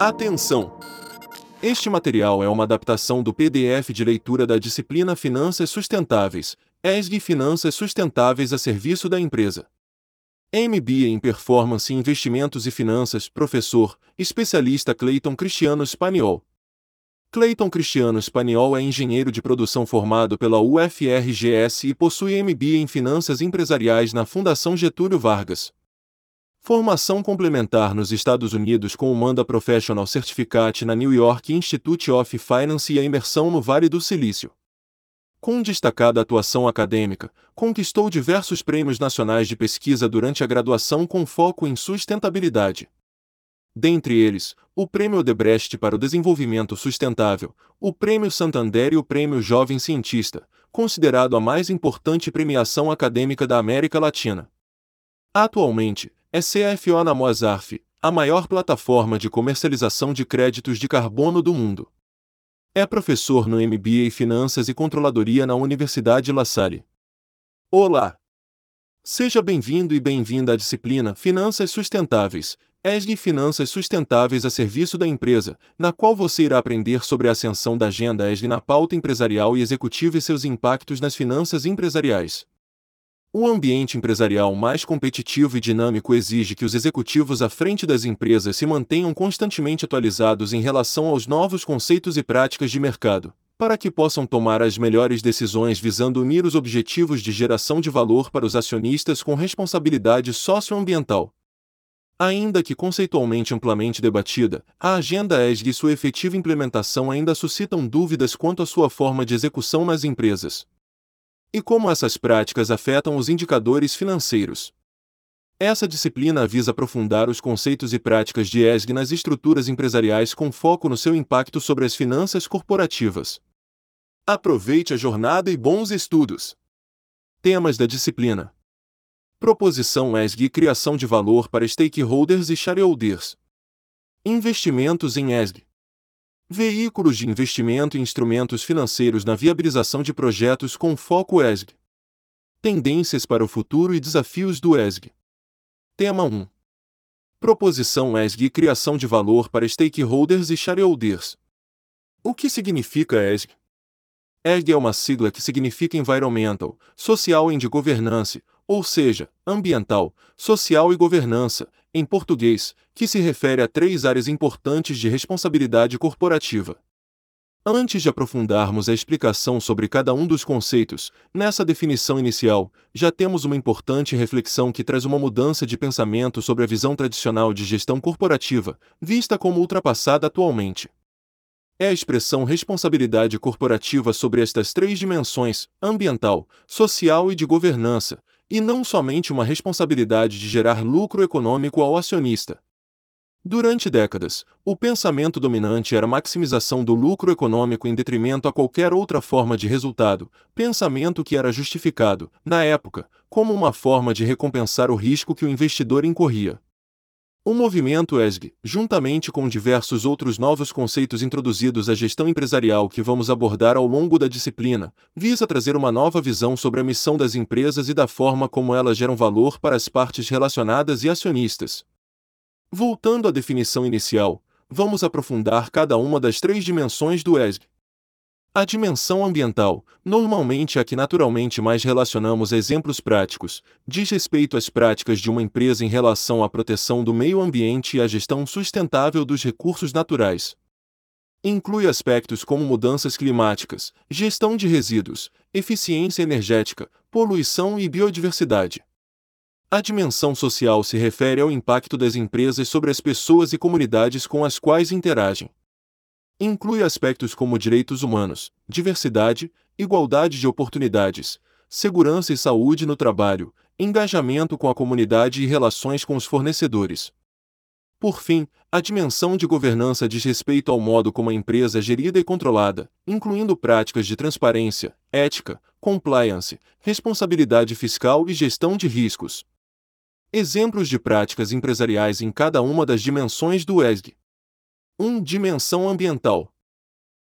Atenção! Este material é uma adaptação do PDF de leitura da disciplina Finanças Sustentáveis, ESG Finanças Sustentáveis a serviço da empresa. MBA em Performance, Investimentos e Finanças, professor, especialista Cleiton Cristiano Spaniol. Cleiton Cristiano Spaniol é engenheiro de produção formado pela UFRGS e possui MBA em Finanças Empresariais na Fundação Getúlio Vargas. Formação complementar nos Estados Unidos com o Manda Professional Certificate na New York Institute of Finance e a imersão no Vale do Silício. Com destacada atuação acadêmica, conquistou diversos prêmios nacionais de pesquisa durante a graduação com foco em sustentabilidade. Dentre eles, o Prêmio Odebrecht para o Desenvolvimento Sustentável, o Prêmio Santander e o Prêmio Jovem Cientista, considerado a mais importante premiação acadêmica da América Latina. Atualmente, é CFO na Moazarf, a maior plataforma de comercialização de créditos de carbono do mundo. É professor no MBA Finanças e Controladoria na Universidade La Salle. Olá! Seja bem-vindo e bem-vinda à disciplina Finanças Sustentáveis, ESG Finanças Sustentáveis a serviço da empresa, na qual você irá aprender sobre a ascensão da agenda ESG na pauta empresarial e executiva e seus impactos nas finanças empresariais. O ambiente empresarial mais competitivo e dinâmico exige que os executivos à frente das empresas se mantenham constantemente atualizados em relação aos novos conceitos e práticas de mercado, para que possam tomar as melhores decisões visando unir os objetivos de geração de valor para os acionistas com responsabilidade socioambiental. Ainda que conceitualmente amplamente debatida, a agenda ESG e sua efetiva implementação ainda suscitam dúvidas quanto à sua forma de execução nas empresas, e como essas práticas afetam os indicadores financeiros. Essa disciplina visa aprofundar os conceitos e práticas de ESG nas estruturas empresariais com foco no seu impacto sobre as finanças corporativas. Aproveite a jornada e bons estudos. Temas da disciplina: Proposição ESG e criação de valor para stakeholders e shareholders. Investimentos em ESG. Veículos de investimento e instrumentos financeiros na viabilização de projetos com foco ESG. Tendências para o futuro e desafios do ESG. Tema 1. Proposição ESG e criação de valor para stakeholders e shareholders. O que significa ESG? ESG é uma sigla que significa Environmental, Social and Governance, ou seja, ambiental, social e governança, em português, que se refere a três áreas importantes de responsabilidade corporativa. Antes de aprofundarmos a explicação sobre cada um dos conceitos, nessa definição inicial, já temos uma importante reflexão que traz uma mudança de pensamento sobre a visão tradicional de gestão corporativa, vista como ultrapassada atualmente. É a expressão responsabilidade corporativa sobre estas três dimensões, ambiental, social e de governança, e não somente uma responsabilidade de gerar lucro econômico ao acionista. Durante décadas, o pensamento dominante era a maximização do lucro econômico em detrimento a qualquer outra forma de resultado, pensamento que era justificado, na época, como uma forma de recompensar o risco que o investidor incorria. O movimento ESG, juntamente com diversos outros novos conceitos introduzidos à gestão empresarial que vamos abordar ao longo da disciplina, visa trazer uma nova visão sobre a missão das empresas e da forma como elas geram valor para as partes relacionadas e acionistas. Voltando à definição inicial, vamos aprofundar cada uma das três dimensões do ESG. A dimensão ambiental, normalmente a que naturalmente mais relacionamos exemplos práticos, diz respeito às práticas de uma empresa em relação à proteção do meio ambiente e à gestão sustentável dos recursos naturais. Inclui aspectos como mudanças climáticas, gestão de resíduos, eficiência energética, poluição e biodiversidade. A dimensão social se refere ao impacto das empresas sobre as pessoas e comunidades com as quais interagem. Inclui aspectos como direitos humanos, diversidade, igualdade de oportunidades, segurança e saúde no trabalho, engajamento com a comunidade e relações com os fornecedores. Por fim, a dimensão de governança diz respeito ao modo como a empresa é gerida e controlada, incluindo práticas de transparência, ética, compliance, responsabilidade fiscal e gestão de riscos. Exemplos de práticas empresariais em cada uma das dimensões do ESG. 1. Dimensão ambiental.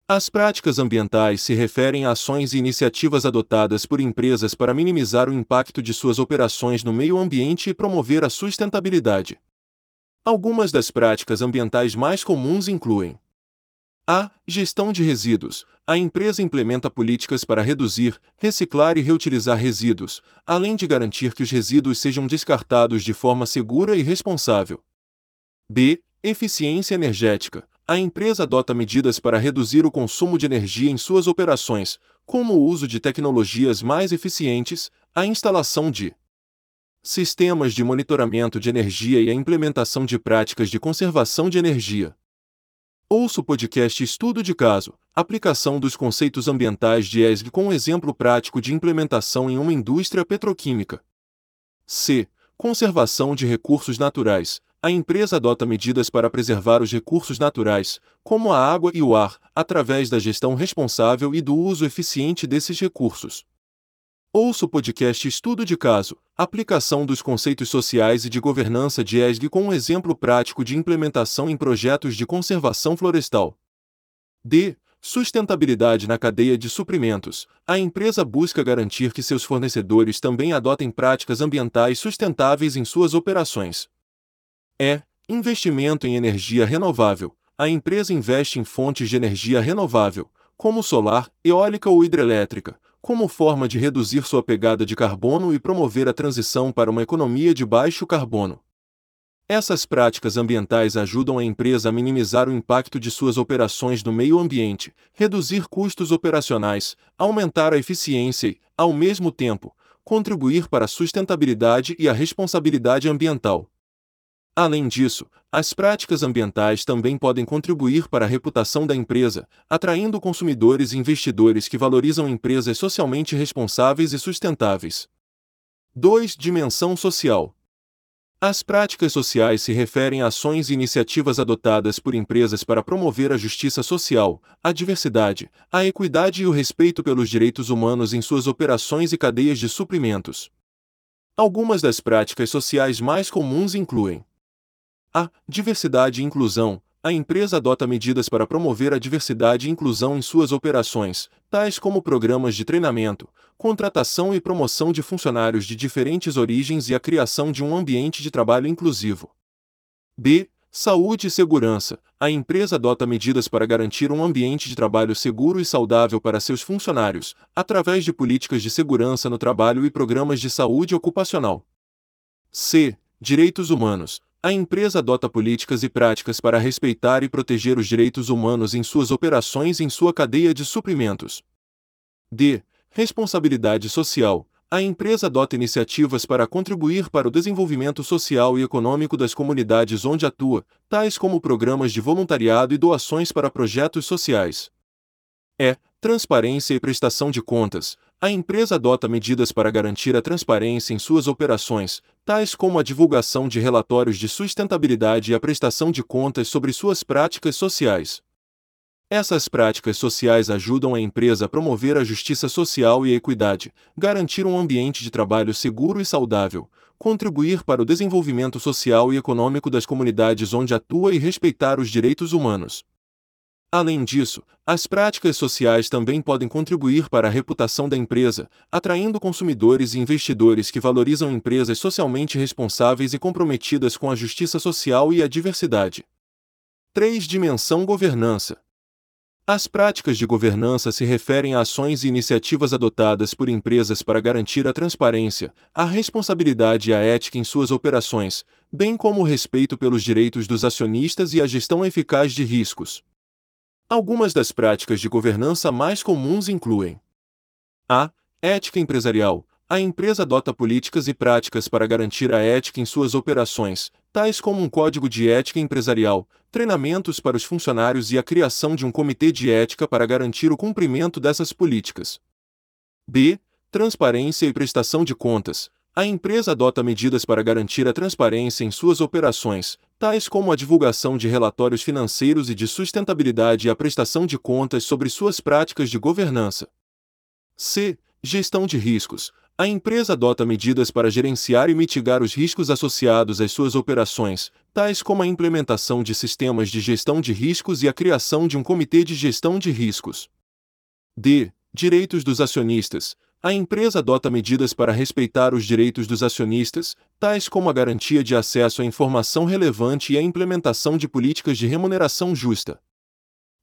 As práticas ambientais se referem a ações e iniciativas adotadas por empresas para minimizar o impacto de suas operações no meio ambiente e promover a sustentabilidade. Algumas das práticas ambientais mais comuns incluem a. Gestão de resíduos. A empresa implementa políticas para reduzir, reciclar e reutilizar resíduos, além de garantir que os resíduos sejam descartados de forma segura e responsável. B. Eficiência energética. A empresa adota medidas para reduzir o consumo de energia em suas operações, como o uso de tecnologias mais eficientes, a instalação de sistemas de monitoramento de energia e a implementação de práticas de conservação de energia. Ouça o podcast Estudo de Caso, aplicação dos conceitos ambientais de ESG com um exemplo prático de implementação em uma indústria petroquímica. C. Conservação de recursos naturais. A empresa adota medidas para preservar os recursos naturais, como a água e o ar, através da gestão responsável e do uso eficiente desses recursos. Ouça o podcast Estudo de Caso, aplicação dos conceitos sociais e de governança de ESG com um exemplo prático de implementação em projetos de conservação florestal. D. Sustentabilidade na cadeia de suprimentos. A empresa busca garantir que seus fornecedores também adotem práticas ambientais sustentáveis em suas operações. E. Investimento em energia renovável. A empresa investe em fontes de energia renovável, como solar, eólica ou hidrelétrica como forma de reduzir sua pegada de carbono e promover a transição para uma economia de baixo carbono. Essas práticas ambientais ajudam a empresa a minimizar o impacto de suas operações no meio ambiente, reduzir custos operacionais, aumentar a eficiência e, ao mesmo tempo, contribuir para a sustentabilidade e a responsabilidade ambiental. Além disso, as práticas ambientais também podem contribuir para a reputação da empresa, atraindo consumidores e investidores que valorizam empresas socialmente responsáveis e sustentáveis. 2. Dimensão social. As práticas sociais se referem a ações e iniciativas adotadas por empresas para promover a justiça social, a diversidade, a equidade e o respeito pelos direitos humanos em suas operações e cadeias de suprimentos. Algumas das práticas sociais mais comuns incluem a. Diversidade e inclusão. A empresa adota medidas para promover a diversidade e inclusão em suas operações, tais como programas de treinamento, contratação e promoção de funcionários de diferentes origens e a criação de um ambiente de trabalho inclusivo. B. Saúde e segurança. A empresa adota medidas para garantir um ambiente de trabalho seguro e saudável para seus funcionários, através de políticas de segurança no trabalho e programas de saúde ocupacional. C. Direitos humanos a empresa adota políticas e práticas para respeitar e proteger os direitos humanos em suas operações e em sua cadeia de suprimentos. D. Responsabilidade social. A empresa adota iniciativas para contribuir para o desenvolvimento social e econômico das comunidades onde atua, tais como programas de voluntariado e doações para projetos sociais. E. Transparência e prestação de contas. A empresa adota medidas para garantir a transparência em suas operações, tais como a divulgação de relatórios de sustentabilidade e a prestação de contas sobre suas práticas sociais. Essas práticas sociais ajudam a empresa a promover a justiça social e a equidade, garantir um ambiente de trabalho seguro e saudável, contribuir para o desenvolvimento social e econômico das comunidades onde atua e respeitar os direitos humanos. Além disso, as práticas sociais também podem contribuir para a reputação da empresa, atraindo consumidores e investidores que valorizam empresas socialmente responsáveis e comprometidas com a justiça social e a diversidade. 3. Dimensão governança. As práticas de governança se referem a ações e iniciativas adotadas por empresas para garantir a transparência, a responsabilidade e a ética em suas operações, bem como o respeito pelos direitos dos acionistas e a gestão eficaz de riscos. Algumas das práticas de governança mais comuns incluem a ética empresarial. A empresa adota políticas e práticas para garantir a ética em suas operações, tais como um código de ética empresarial, treinamentos para os funcionários e a criação de um comitê de ética para garantir o cumprimento dessas políticas. B. Transparência e prestação de contas. A empresa adota medidas para garantir a transparência em suas operações, tais como a divulgação de relatórios financeiros e de sustentabilidade e a prestação de contas sobre suas práticas de governança. C. Gestão de riscos. A empresa adota medidas para gerenciar e mitigar os riscos associados às suas operações, tais como a implementação de sistemas de gestão de riscos e a criação de um comitê de gestão de riscos. D. Direitos dos acionistas. A empresa adota medidas para respeitar os direitos dos acionistas, tais como a garantia de acesso à informação relevante e a implementação de políticas de remuneração justa.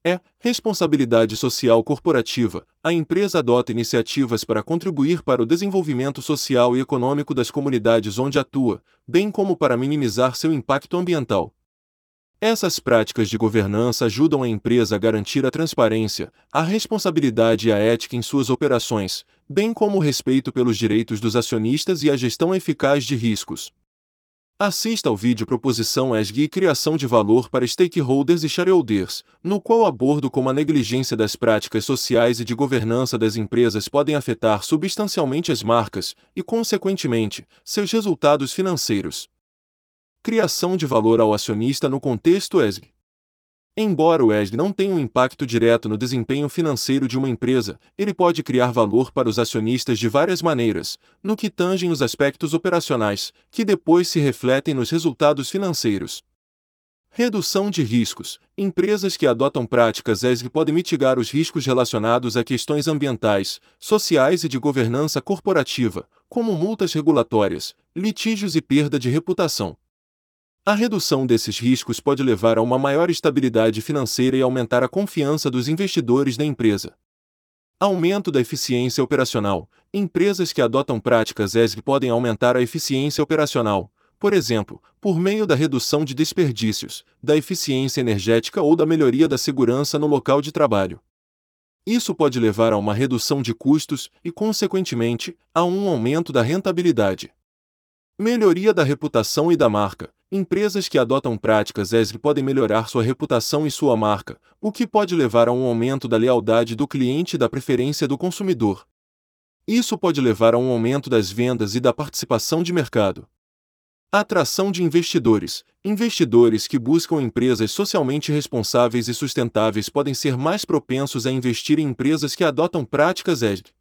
É responsabilidade social corporativa. A empresa adota iniciativas para contribuir para o desenvolvimento social e econômico das comunidades onde atua, bem como para minimizar seu impacto ambiental. Essas práticas de governança ajudam a empresa a garantir a transparência, a responsabilidade e a ética em suas operações, bem como o respeito pelos direitos dos acionistas e a gestão eficaz de riscos. Assista ao vídeo Proposição ESG e Criação de Valor para Stakeholders e Shareholders, no qual abordo como a negligência das práticas sociais e de governança das empresas podem afetar substancialmente as marcas e, consequentemente, seus resultados financeiros. Criação de valor ao acionista no contexto ESG. Embora o ESG não tenha um impacto direto no desempenho financeiro de uma empresa, ele pode criar valor para os acionistas de várias maneiras, no que tangem os aspectos operacionais, que depois se refletem nos resultados financeiros. Redução de riscos. Empresas que adotam práticas ESG podem mitigar os riscos relacionados a questões ambientais, sociais e de governança corporativa, como multas regulatórias, litígios e perda de reputação. A redução desses riscos pode levar a uma maior estabilidade financeira e aumentar a confiança dos investidores na empresa. Aumento da eficiência operacional. Empresas que adotam práticas ESG podem aumentar a eficiência operacional, por exemplo, por meio da redução de desperdícios, da eficiência energética ou da melhoria da segurança no local de trabalho. Isso pode levar a uma redução de custos e, consequentemente, a um aumento da rentabilidade. Melhoria da reputação e da marca. Empresas que adotam práticas ESG podem melhorar sua reputação e sua marca, o que pode levar a um aumento da lealdade do cliente e da preferência do consumidor. Isso pode levar a um aumento das vendas e da participação de mercado. Atração de investidores. Investidores que buscam empresas socialmente responsáveis e sustentáveis podem ser mais propensos a investir em empresas que adotam práticas ESG.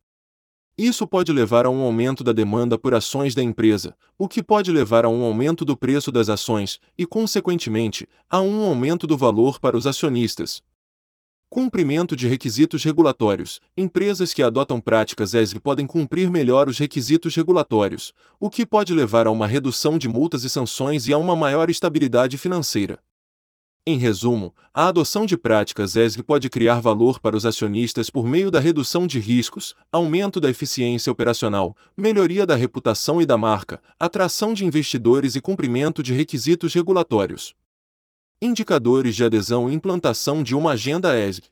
Isso pode levar a um aumento da demanda por ações da empresa, o que pode levar a um aumento do preço das ações e, consequentemente, a um aumento do valor para os acionistas. Cumprimento de requisitos regulatórios. Empresas que adotam práticas ESG podem cumprir melhor os requisitos regulatórios, o que pode levar a uma redução de multas e sanções e a uma maior estabilidade financeira. Em resumo, a adoção de práticas ESG pode criar valor para os acionistas por meio da redução de riscos, aumento da eficiência operacional, melhoria da reputação e da marca, atração de investidores e cumprimento de requisitos regulatórios. Indicadores de adesão e implantação de uma agenda ESG.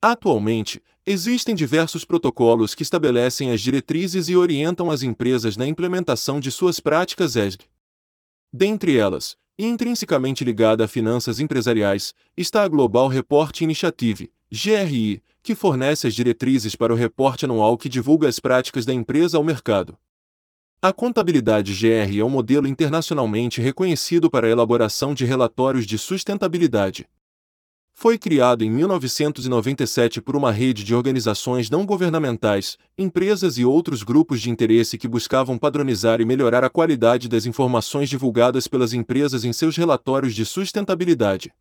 Atualmente, existem diversos protocolos que estabelecem as diretrizes e orientam as empresas na implementação de suas práticas ESG. Dentre elas, intrinsecamente ligada a finanças empresariais, está a Global Report Initiative, GRI, que fornece as diretrizes para o reporte anual que divulga as práticas da empresa ao mercado. A contabilidade GRI é um modelo internacionalmente reconhecido para a elaboração de relatórios de sustentabilidade. Foi criado em 1997 por uma rede de organizações não governamentais, empresas e outros grupos de interesse que buscavam padronizar e melhorar a qualidade das informações divulgadas pelas empresas em seus relatórios de sustentabilidade.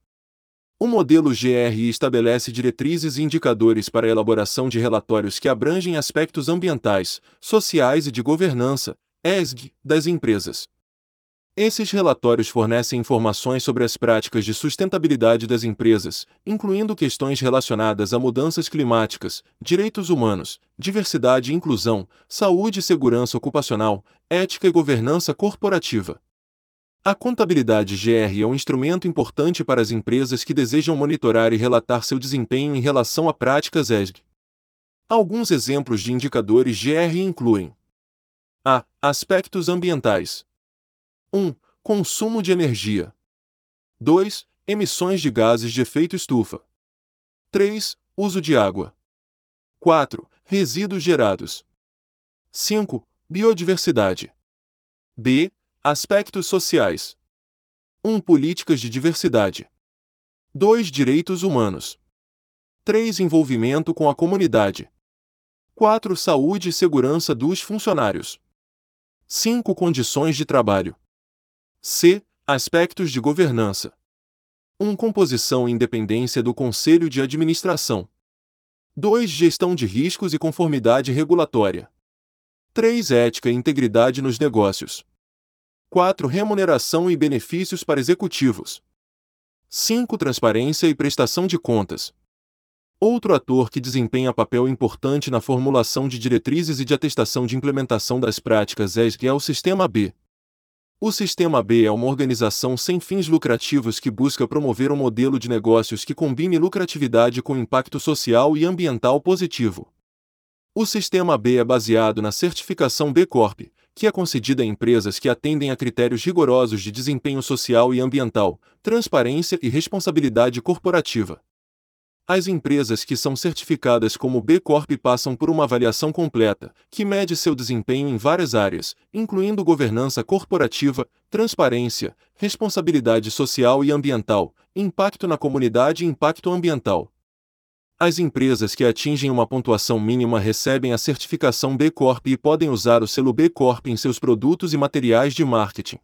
O modelo GRI estabelece diretrizes e indicadores para a elaboração de relatórios que abrangem aspectos ambientais, sociais e de governança, ESG, das empresas. Esses relatórios fornecem informações sobre as práticas de sustentabilidade das empresas, incluindo questões relacionadas a mudanças climáticas, direitos humanos, diversidade e inclusão, saúde e segurança ocupacional, ética e governança corporativa. A contabilidade GR é um instrumento importante para as empresas que desejam monitorar e relatar seu desempenho em relação a práticas ESG. Alguns exemplos de indicadores GR incluem: a. Aspectos ambientais. 1. Consumo de energia. 2. Emissões de gases de efeito estufa. 3. Uso de água. 4. Resíduos gerados. 5. Biodiversidade. B. Aspectos sociais. 1. Políticas de diversidade. 2. Direitos humanos. 3. Envolvimento com a comunidade. 4. Saúde e segurança dos funcionários. 5. Condições de trabalho. C. Aspectos de governança. 1. Composição e independência do Conselho de Administração. 2. Gestão de riscos e conformidade regulatória. 3. Ética e integridade nos negócios. 4. Remuneração e benefícios para executivos. 5. Transparência e prestação de contas. Outro ator que desempenha papel importante na formulação de diretrizes e de atestação de implementação das práticas ESG é o Sistema B. O Sistema B é uma organização sem fins lucrativos que busca promover um modelo de negócios que combine lucratividade com impacto social e ambiental positivo. O Sistema B é baseado na certificação B Corp, que é concedida a empresas que atendem a critérios rigorosos de desempenho social e ambiental, transparência e responsabilidade corporativa. As empresas que são certificadas como B Corp passam por uma avaliação completa, que mede seu desempenho em várias áreas, incluindo governança corporativa, transparência, responsabilidade social e ambiental, impacto na comunidade e impacto ambiental. As empresas que atingem uma pontuação mínima recebem a certificação B Corp e podem usar o selo B Corp em seus produtos e materiais de marketing.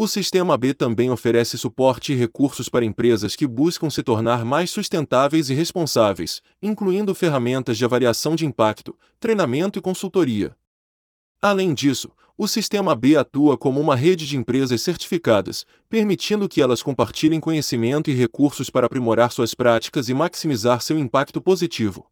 O Sistema B também oferece suporte e recursos para empresas que buscam se tornar mais sustentáveis e responsáveis, incluindo ferramentas de avaliação de impacto, treinamento e consultoria. Além disso, o Sistema B atua como uma rede de empresas certificadas, permitindo que elas compartilhem conhecimento e recursos para aprimorar suas práticas e maximizar seu impacto positivo.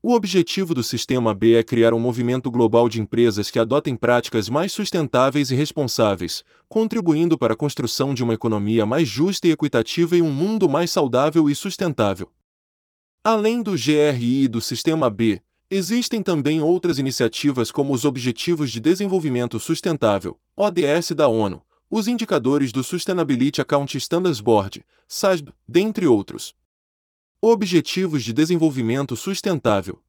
O objetivo do Sistema B é criar um movimento global de empresas que adotem práticas mais sustentáveis e responsáveis, contribuindo para a construção de uma economia mais justa e equitativa e um mundo mais saudável e sustentável. Além do GRI e do Sistema B, Existem também outras iniciativas como os Objetivos de Desenvolvimento Sustentável, ODS da ONU, os Indicadores do Sustainability Account Standards Board, SASB, dentre outros. Objetivos de Desenvolvimento Sustentável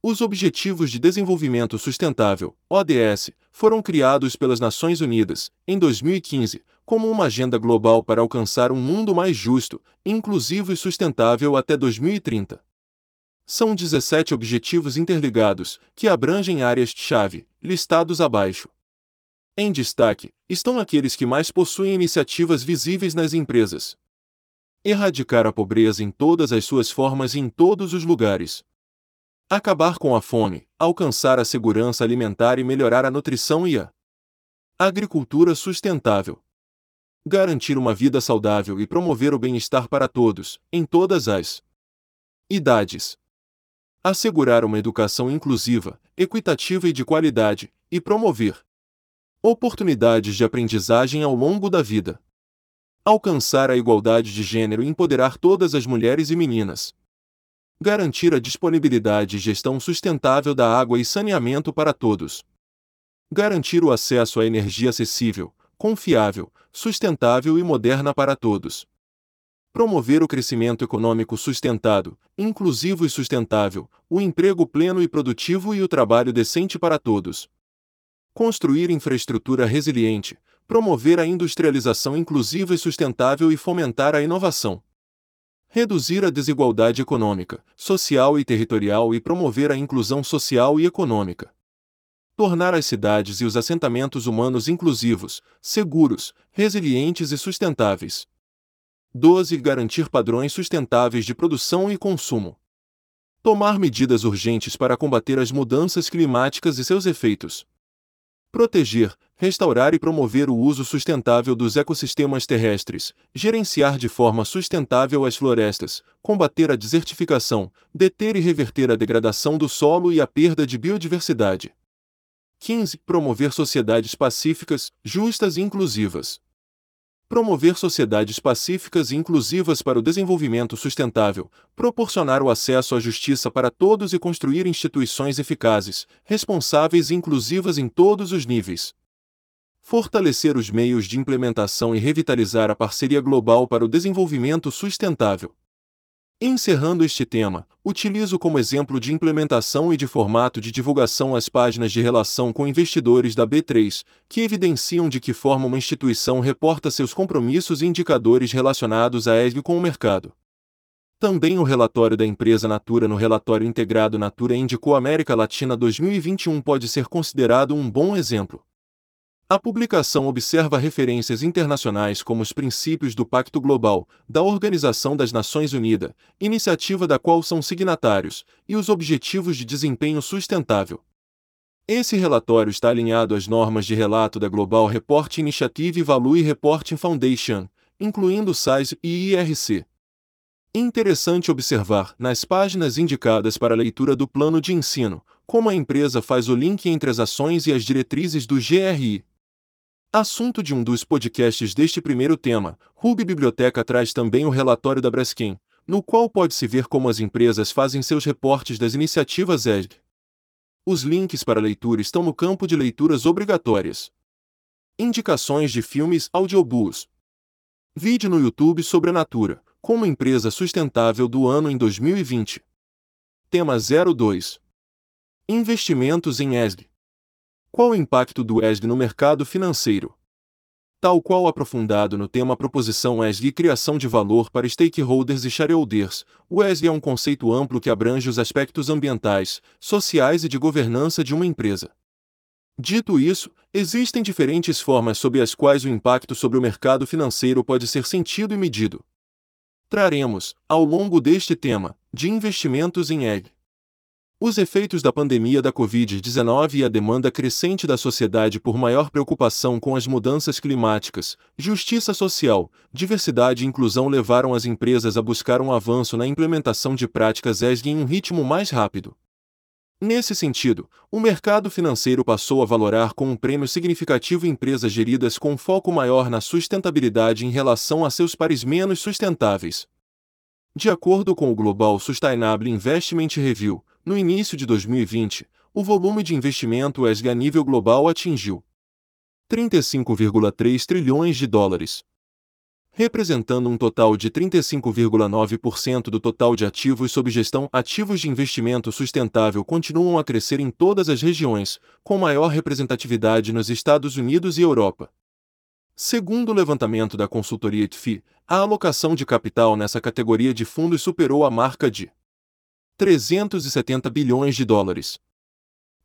Os Objetivos de Desenvolvimento Sustentável, ODS, foram criados pelas Nações Unidas, em 2015, como uma agenda global para alcançar um mundo mais justo, inclusivo e sustentável até 2030. São 17 objetivos interligados, que abrangem áreas-chave, listados abaixo. Em destaque, estão aqueles que mais possuem iniciativas visíveis nas empresas. Erradicar a pobreza em todas as suas formas e em todos os lugares. Acabar com a fome, alcançar a segurança alimentar e melhorar a nutrição e a agricultura sustentável. Garantir uma vida saudável e promover o bem-estar para todos, em todas as idades assegurar uma educação inclusiva, equitativa e de qualidade, e promover oportunidades de aprendizagem ao longo da vida. Alcançar a igualdade de gênero e empoderar todas as mulheres e meninas. Garantir a disponibilidade e gestão sustentável da água e saneamento para todos. Garantir o acesso à energia acessível, confiável, sustentável e moderna para todos promover o crescimento econômico sustentado, inclusivo e sustentável, o emprego pleno e produtivo e o trabalho decente para todos. Construir infraestrutura resiliente, promover a industrialização inclusiva e sustentável e fomentar a inovação. Reduzir a desigualdade econômica, social e territorial e promover a inclusão social e econômica. Tornar as cidades e os assentamentos humanos inclusivos, seguros, resilientes e sustentáveis. 12. Garantir padrões sustentáveis de produção e consumo. Tomar medidas urgentes para combater as mudanças climáticas e seus efeitos. Proteger, restaurar e promover o uso sustentável dos ecossistemas terrestres, gerenciar de forma sustentável as florestas, combater a desertificação, deter e reverter a degradação do solo e a perda de biodiversidade. 15. Promover sociedades pacíficas, justas e inclusivas promover sociedades pacíficas e inclusivas para o desenvolvimento sustentável, proporcionar o acesso à justiça para todos e construir instituições eficazes, responsáveis e inclusivas em todos os níveis. Fortalecer os meios de implementação e revitalizar a parceria global para o desenvolvimento sustentável. Encerrando este tema, utilizo como exemplo de implementação e de formato de divulgação as páginas de relação com investidores da B3, que evidenciam de que forma uma instituição reporta seus compromissos e indicadores relacionados à ESG com o mercado. Também o relatório da empresa Natura no relatório integrado Natura indicou América Latina 2021 pode ser considerado um bom exemplo. A publicação observa referências internacionais como os princípios do Pacto Global, da Organização das Nações Unidas, iniciativa da qual são signatários, e os Objetivos de Desempenho Sustentável. Esse relatório está alinhado às normas de relato da Global Reporting Initiative e Value Reporting Foundation, incluindo o SAIS e IRC. Interessante observar, nas páginas indicadas para a leitura do plano de ensino, como a empresa faz o link entre as ações e as diretrizes do GRI. Assunto de um dos podcasts deste primeiro tema, Ruby Biblioteca traz também o relatório da Braskem, no qual pode-se ver como as empresas fazem seus reportes das iniciativas ESG. Os links para leitura estão no campo de leituras obrigatórias. Indicações de filmes audiobooks. Vídeo no YouTube sobre a Natura, como empresa sustentável do ano em 2020. Tema 02. Investimentos em ESG. Qual o impacto do ESG no mercado financeiro? Tal qual aprofundado no tema Proposição ESG e Criação de Valor para Stakeholders e Shareholders, o ESG é um conceito amplo que abrange os aspectos ambientais, sociais e de governança de uma empresa. Dito isso, existem diferentes formas sob as quais o impacto sobre o mercado financeiro pode ser sentido e medido. Traremos, ao longo deste tema, de investimentos em ESG os efeitos da pandemia da Covid-19 e a demanda crescente da sociedade por maior preocupação com as mudanças climáticas, justiça social, diversidade e inclusão levaram as empresas a buscar um avanço na implementação de práticas ESG em um ritmo mais rápido. Nesse sentido, o mercado financeiro passou a valorar com um prêmio significativo empresas geridas com foco maior na sustentabilidade em relação a seus pares menos sustentáveis. De acordo com o Global Sustainable Investment Review, no início de 2020, o volume de investimento ESG a nível global atingiu 35,3 trilhões de dólares, representando um total de 35,9% do total de ativos sob gestão. Ativos de investimento sustentável continuam a crescer em todas as regiões, com maior representatividade nos Estados Unidos e Europa. Segundo o levantamento da consultoria TFI, a alocação de capital nessa categoria de fundos superou a marca de 370 bilhões de dólares.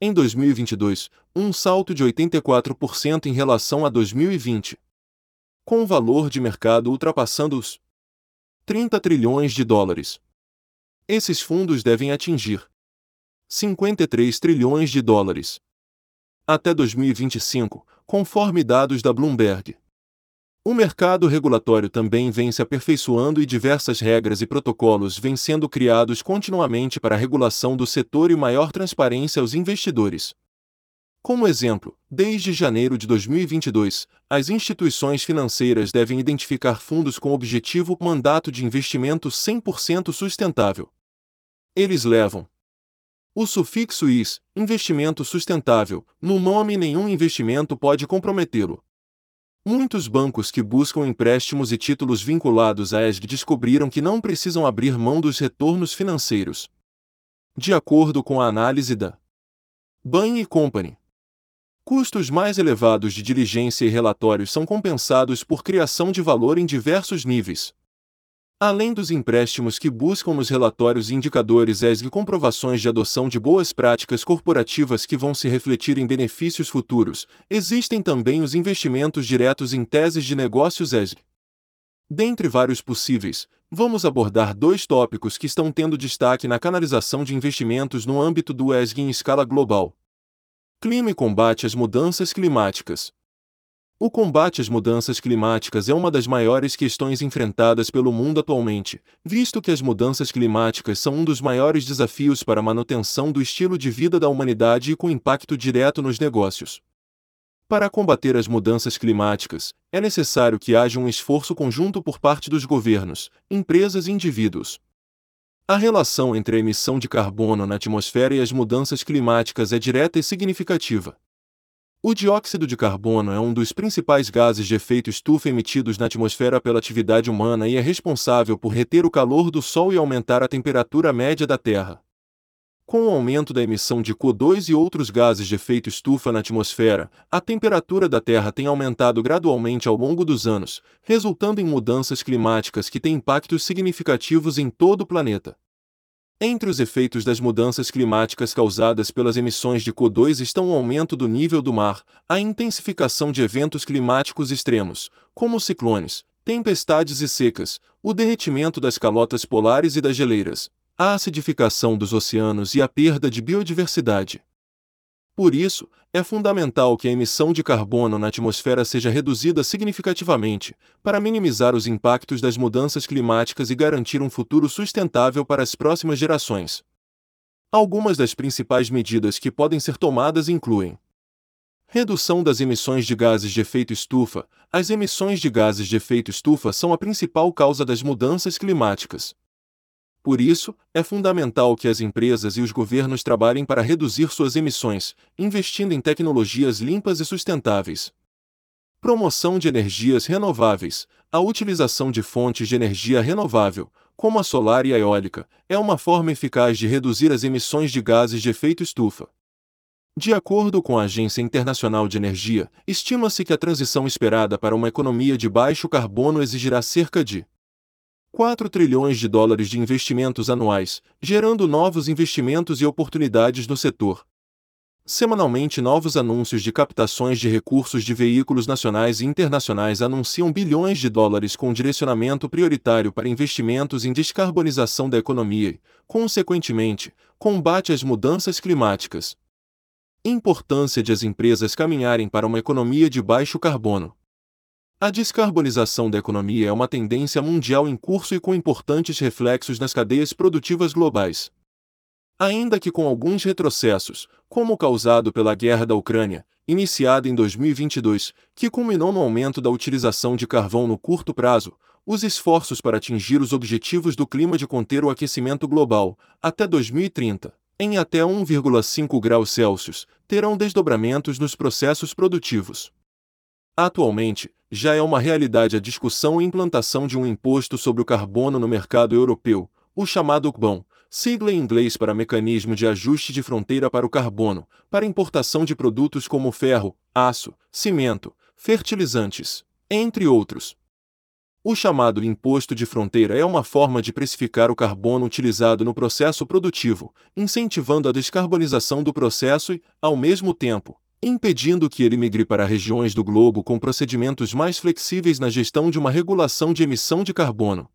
Em 2022, um salto de 84% em relação a 2020. Com o valor de mercado ultrapassando os 30 trilhões de dólares. Esses fundos devem atingir 53 trilhões de dólares até 2025, conforme dados da Bloomberg. O mercado regulatório também vem se aperfeiçoando e diversas regras e protocolos vêm sendo criados continuamente para a regulação do setor e maior transparência aos investidores. Como exemplo, desde janeiro de 2022, as instituições financeiras devem identificar fundos com objetivo mandato de investimento 100% sustentável. Eles levam o sufixo IS, investimento sustentável, no nome nenhum investimento pode comprometê-lo. Muitos bancos que buscam empréstimos e títulos vinculados à ESG descobriram que não precisam abrir mão dos retornos financeiros. De acordo com a análise da Bain Company, custos mais elevados de diligência e relatórios são compensados por criação de valor em diversos níveis. Além dos empréstimos que buscam nos relatórios e indicadores ESG comprovações de adoção de boas práticas corporativas que vão se refletir em benefícios futuros, existem também os investimentos diretos em teses de negócios ESG. Dentre vários possíveis, vamos abordar dois tópicos que estão tendo destaque na canalização de investimentos no âmbito do ESG em escala global. Clima e combate às mudanças climáticas. O combate às mudanças climáticas é uma das maiores questões enfrentadas pelo mundo atualmente, visto que as mudanças climáticas são um dos maiores desafios para a manutenção do estilo de vida da humanidade e com impacto direto nos negócios. Para combater as mudanças climáticas, é necessário que haja um esforço conjunto por parte dos governos, empresas e indivíduos. A relação entre a emissão de carbono na atmosfera e as mudanças climáticas é direta e significativa. O dióxido de carbono é um dos principais gases de efeito estufa emitidos na atmosfera pela atividade humana e é responsável por reter o calor do Sol e aumentar a temperatura média da Terra. Com o aumento da emissão de CO2 e outros gases de efeito estufa na atmosfera, a temperatura da Terra tem aumentado gradualmente ao longo dos anos, resultando em mudanças climáticas que têm impactos significativos em todo o planeta. Entre os efeitos das mudanças climáticas causadas pelas emissões de CO2 estão o aumento do nível do mar, a intensificação de eventos climáticos extremos, como ciclones, tempestades e secas, o derretimento das calotas polares e das geleiras, a acidificação dos oceanos e a perda de biodiversidade. Por isso, é fundamental que a emissão de carbono na atmosfera seja reduzida significativamente, para minimizar os impactos das mudanças climáticas e garantir um futuro sustentável para as próximas gerações. Algumas das principais medidas que podem ser tomadas incluem Redução das emissões de gases de efeito estufa. As emissões de gases de efeito estufa são a principal causa das mudanças climáticas. Por isso, é fundamental que as empresas e os governos trabalhem para reduzir suas emissões, investindo em tecnologias limpas e sustentáveis. Promoção de energias renováveis. A utilização de fontes de energia renovável, como a solar e a eólica, é uma forma eficaz de reduzir as emissões de gases de efeito estufa. De acordo com a Agência Internacional de Energia, estima-se que a transição esperada para uma economia de baixo carbono exigirá cerca de 4 trilhões de dólares de investimentos anuais, gerando novos investimentos e oportunidades no setor. Semanalmente, novos anúncios de captações de recursos de veículos nacionais e internacionais anunciam bilhões de dólares com direcionamento prioritário para investimentos em descarbonização da economia e, consequentemente, combate às mudanças climáticas. Importância de as empresas caminharem para uma economia de baixo carbono. A descarbonização da economia é uma tendência mundial em curso e com importantes reflexos nas cadeias produtivas globais. Ainda que com alguns retrocessos, como o causado pela guerra da Ucrânia, iniciada em 2022, que culminou no aumento da utilização de carvão no curto prazo, os esforços para atingir os objetivos do clima de conter o aquecimento global, até 2030, em até 1,5 graus Celsius, terão desdobramentos nos processos produtivos. Atualmente, já é uma realidade a discussão e implantação de um imposto sobre o carbono no mercado europeu, o chamado CBAM, sigla em inglês para Mecanismo de Ajuste de Fronteira para o Carbono, para importação de produtos como ferro, aço, cimento, fertilizantes, entre outros. O chamado imposto de fronteira é uma forma de precificar o carbono utilizado no processo produtivo, incentivando a descarbonização do processo e, ao mesmo tempo, impedindo que ele migre para regiões do globo com procedimentos mais flexíveis na gestão de uma regulação de emissão de carbono.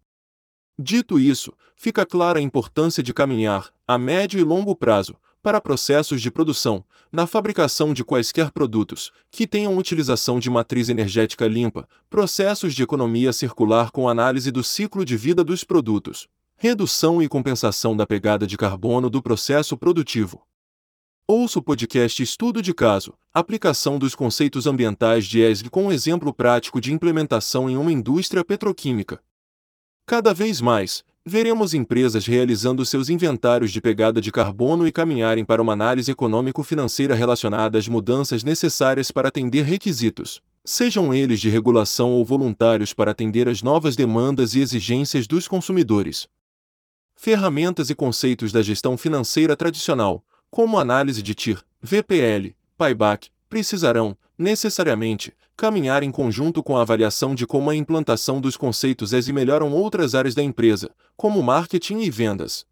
Dito isso, fica clara a importância de caminhar, a médio e longo prazo, para processos de produção, na fabricação de quaisquer produtos, que tenham utilização de matriz energética limpa, processos de economia circular com análise do ciclo de vida dos produtos, redução e compensação da pegada de carbono do processo produtivo. Ouça o podcast Estudo de Caso, aplicação dos conceitos ambientais de ESG com um exemplo prático de implementação em uma indústria petroquímica. Cada vez mais, veremos empresas realizando seus inventários de pegada de carbono e caminharem para uma análise econômico-financeira relacionada às mudanças necessárias para atender requisitos, sejam eles de regulação ou voluntários para atender às novas demandas e exigências dos consumidores. Ferramentas e conceitos da gestão financeira tradicional como análise de TIR, VPL, payback, precisarão, necessariamente, caminhar em conjunto com a avaliação de como a implantação dos conceitos ESG melhoram outras áreas da empresa, como marketing e vendas.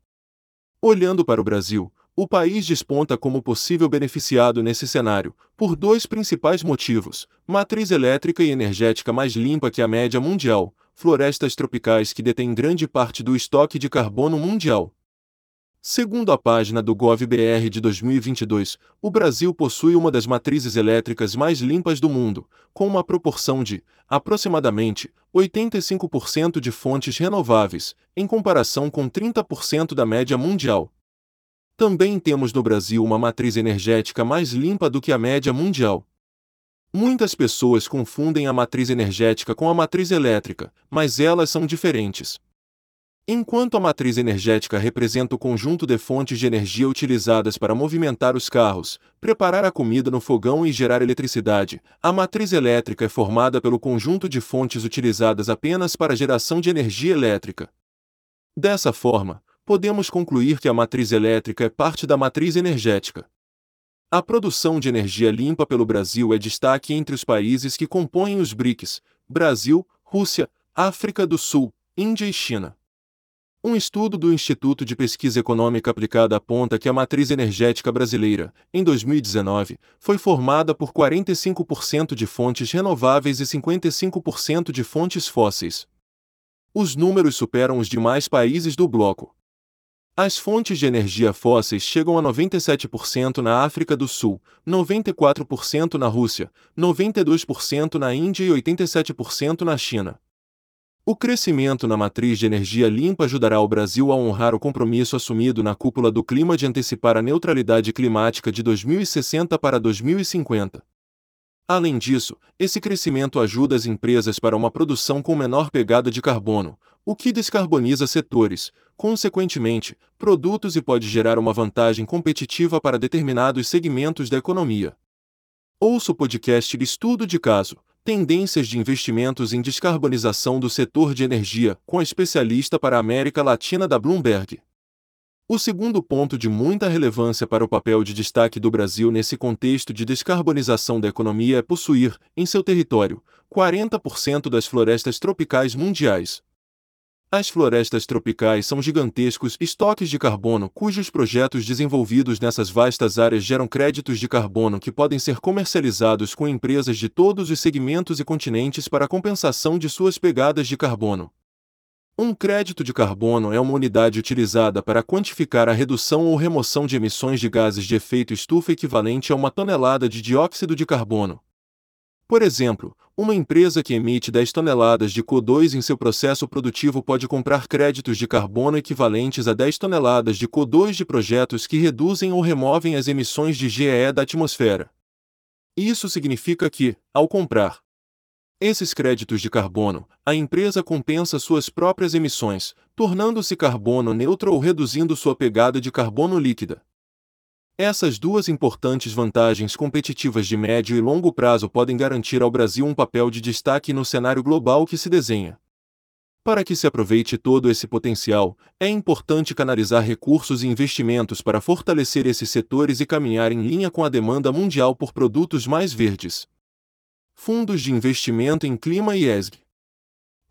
Olhando para o Brasil, o país desponta como possível beneficiado nesse cenário, por dois principais motivos: matriz elétrica e energética mais limpa que a média mundial, florestas tropicais que detêm grande parte do estoque de carbono mundial, Segundo a página do GovBR de 2022, o Brasil possui uma das matrizes elétricas mais limpas do mundo, com uma proporção de, aproximadamente, 85% de fontes renováveis, em comparação com 30% da média mundial. Também temos no Brasil uma matriz energética mais limpa do que a média mundial. Muitas pessoas confundem a matriz energética com a matriz elétrica, mas elas são diferentes. Enquanto a matriz energética representa o conjunto de fontes de energia utilizadas para movimentar os carros, preparar a comida no fogão e gerar eletricidade, a matriz elétrica é formada pelo conjunto de fontes utilizadas apenas para geração de energia elétrica. Dessa forma, podemos concluir que a matriz elétrica é parte da matriz energética. A produção de energia limpa pelo Brasil é destaque entre os países que compõem os BRICS: Brasil, Rússia, África do Sul, Índia e China. Um estudo do Instituto de Pesquisa Econômica Aplicada aponta que a matriz energética brasileira, em 2019, foi formada por 45% de fontes renováveis e 55% de fontes fósseis. Os números superam os demais países do bloco. As fontes de energia fósseis chegam a 97% na África do Sul, 94% na Rússia, 92% na Índia e 87% na China. O crescimento na matriz de energia limpa ajudará o Brasil a honrar o compromisso assumido na cúpula do clima de antecipar a neutralidade climática de 2060 para 2050. Além disso, esse crescimento ajuda as empresas para uma produção com menor pegada de carbono, o que descarboniza setores, consequentemente, produtos e pode gerar uma vantagem competitiva para determinados segmentos da economia. Ouça o podcast Estudo de Caso, Tendências de Investimentos em Descarbonização do Setor de Energia, com a especialista para a América Latina da Bloomberg. O segundo ponto de muita relevância para o papel de destaque do Brasil nesse contexto de descarbonização da economia é possuir, em seu território, 40% das florestas tropicais mundiais. As florestas tropicais são gigantescos estoques de carbono cujos projetos desenvolvidos nessas vastas áreas geram créditos de carbono que podem ser comercializados com empresas de todos os segmentos e continentes para compensação de suas pegadas de carbono. Um crédito de carbono é uma unidade utilizada para quantificar a redução ou remoção de emissões de gases de efeito estufa equivalente a uma tonelada de dióxido de carbono. Por exemplo, uma empresa que emite 10 toneladas de CO2 em seu processo produtivo pode comprar créditos de carbono equivalentes a 10 toneladas de CO2 de projetos que reduzem ou removem as emissões de GEE da atmosfera. Isso significa que, ao comprar esses créditos de carbono, a empresa compensa suas próprias emissões, tornando-se carbono neutro ou reduzindo sua pegada de carbono líquida. Essas duas importantes vantagens competitivas de médio e longo prazo podem garantir ao Brasil um papel de destaque no cenário global que se desenha. Para que se aproveite todo esse potencial, é importante canalizar recursos e investimentos para fortalecer esses setores e caminhar em linha com a demanda mundial por produtos mais verdes. Fundos de Investimento em Clima e ESG.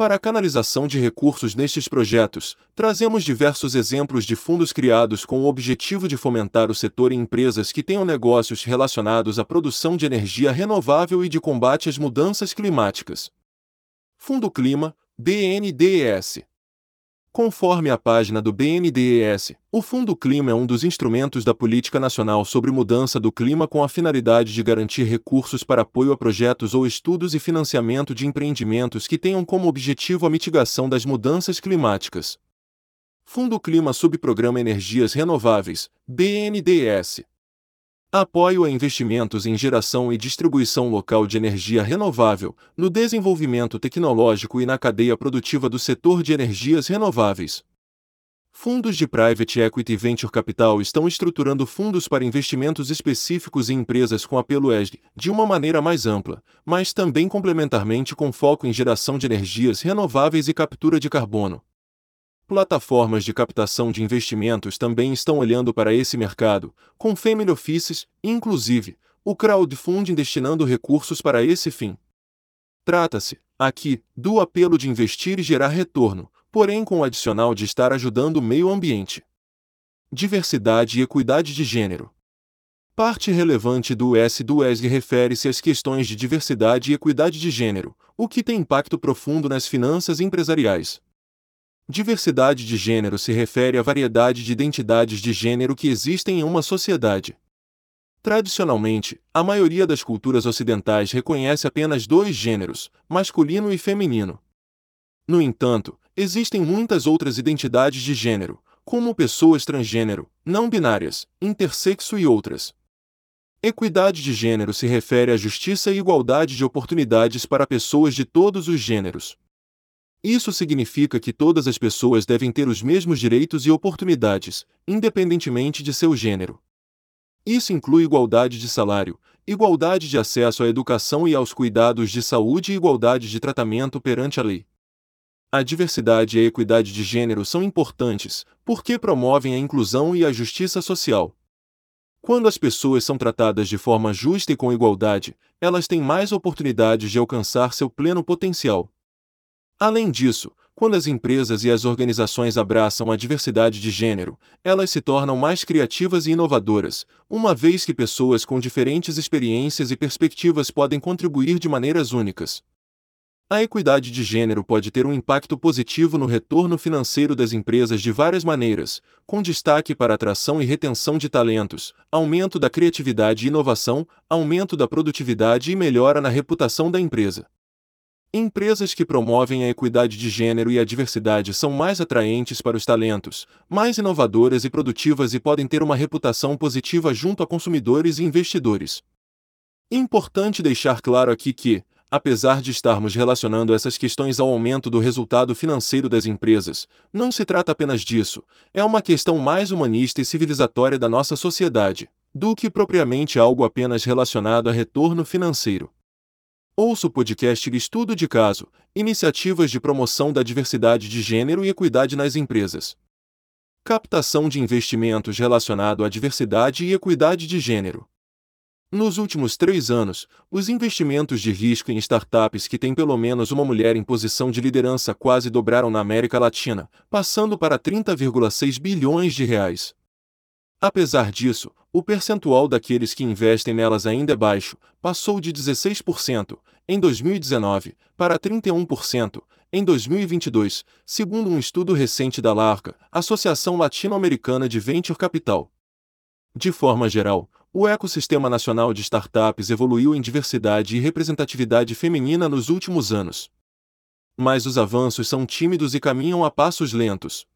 Para a canalização de recursos nestes projetos, trazemos diversos exemplos de fundos criados com o objetivo de fomentar o setor em empresas que tenham negócios relacionados à produção de energia renovável e de combate às mudanças climáticas. Fundo Clima, BNDES. Conforme a página do BNDES, o Fundo Clima é um dos instrumentos da Política Nacional sobre Mudança do Clima com a finalidade de garantir recursos para apoio a projetos ou estudos e financiamento de empreendimentos que tenham como objetivo a mitigação das mudanças climáticas. Fundo Clima Subprograma Energias Renováveis, BNDES. Apoio a investimentos em geração e distribuição local de energia renovável, no desenvolvimento tecnológico e na cadeia produtiva do setor de energias renováveis. Fundos de Private Equity e Venture Capital estão estruturando fundos para investimentos específicos em empresas com apelo ESG, de uma maneira mais ampla, mas também complementarmente com foco em geração de energias renováveis e captura de carbono. Plataformas de captação de investimentos também estão olhando para esse mercado, com family offices, inclusive, o crowdfunding destinando recursos para esse fim. Trata-se, aqui, do apelo de investir e gerar retorno, porém com o adicional de estar ajudando o meio ambiente. Diversidade e equidade de gênero. Parte relevante do S do ESG refere-se às questões de diversidade e equidade de gênero, o que tem impacto profundo nas finanças empresariais. Diversidade de gênero se refere à variedade de identidades de gênero que existem em uma sociedade. Tradicionalmente, a maioria das culturas ocidentais reconhece apenas dois gêneros, masculino e feminino. No entanto, existem muitas outras identidades de gênero, como pessoas transgênero, não binárias, intersexo e outras. Equidade de gênero se refere à justiça e igualdade de oportunidades para pessoas de todos os gêneros. Isso significa que todas as pessoas devem ter os mesmos direitos e oportunidades, independentemente de seu gênero. Isso inclui igualdade de salário, igualdade de acesso à educação e aos cuidados de saúde e igualdade de tratamento perante a lei. A diversidade e a equidade de gênero são importantes, porque promovem a inclusão e a justiça social. Quando as pessoas são tratadas de forma justa e com igualdade, elas têm mais oportunidades de alcançar seu pleno potencial. Além disso, quando as empresas e as organizações abraçam a diversidade de gênero, elas se tornam mais criativas e inovadoras, uma vez que pessoas com diferentes experiências e perspectivas podem contribuir de maneiras únicas. A equidade de gênero pode ter um impacto positivo no retorno financeiro das empresas de várias maneiras, com destaque para atração e retenção de talentos, aumento da criatividade e inovação, aumento da produtividade e melhora na reputação da empresa. Empresas que promovem a equidade de gênero e a diversidade são mais atraentes para os talentos, mais inovadoras e produtivas e podem ter uma reputação positiva junto a consumidores e investidores. Importante deixar claro aqui que, Apesar de estarmos relacionando essas questões ao aumento do resultado financeiro das empresas, não se trata apenas disso, é uma questão mais humanista e civilizatória da nossa sociedade, do que propriamente algo apenas relacionado a retorno financeiro. Ouça o podcast Estudo de Caso Iniciativas de Promoção da Diversidade de Gênero e Equidade nas Empresas. Captação de investimentos relacionado à diversidade e equidade de gênero. Nos últimos três anos, os investimentos de risco em startups que têm pelo menos uma mulher em posição de liderança quase dobraram na América Latina, passando para 30,6 bilhões de reais. Apesar disso, o percentual daqueles que investem nelas ainda é baixo, passou de 16% em 2019 para 31% em 2022, segundo um estudo recente da LARCA, Associação Latino-Americana de Venture Capital. De forma geral, o ecossistema nacional de startups evoluiu em diversidade e representatividade feminina nos últimos anos. Mas os avanços são tímidos e caminham a passos lentos.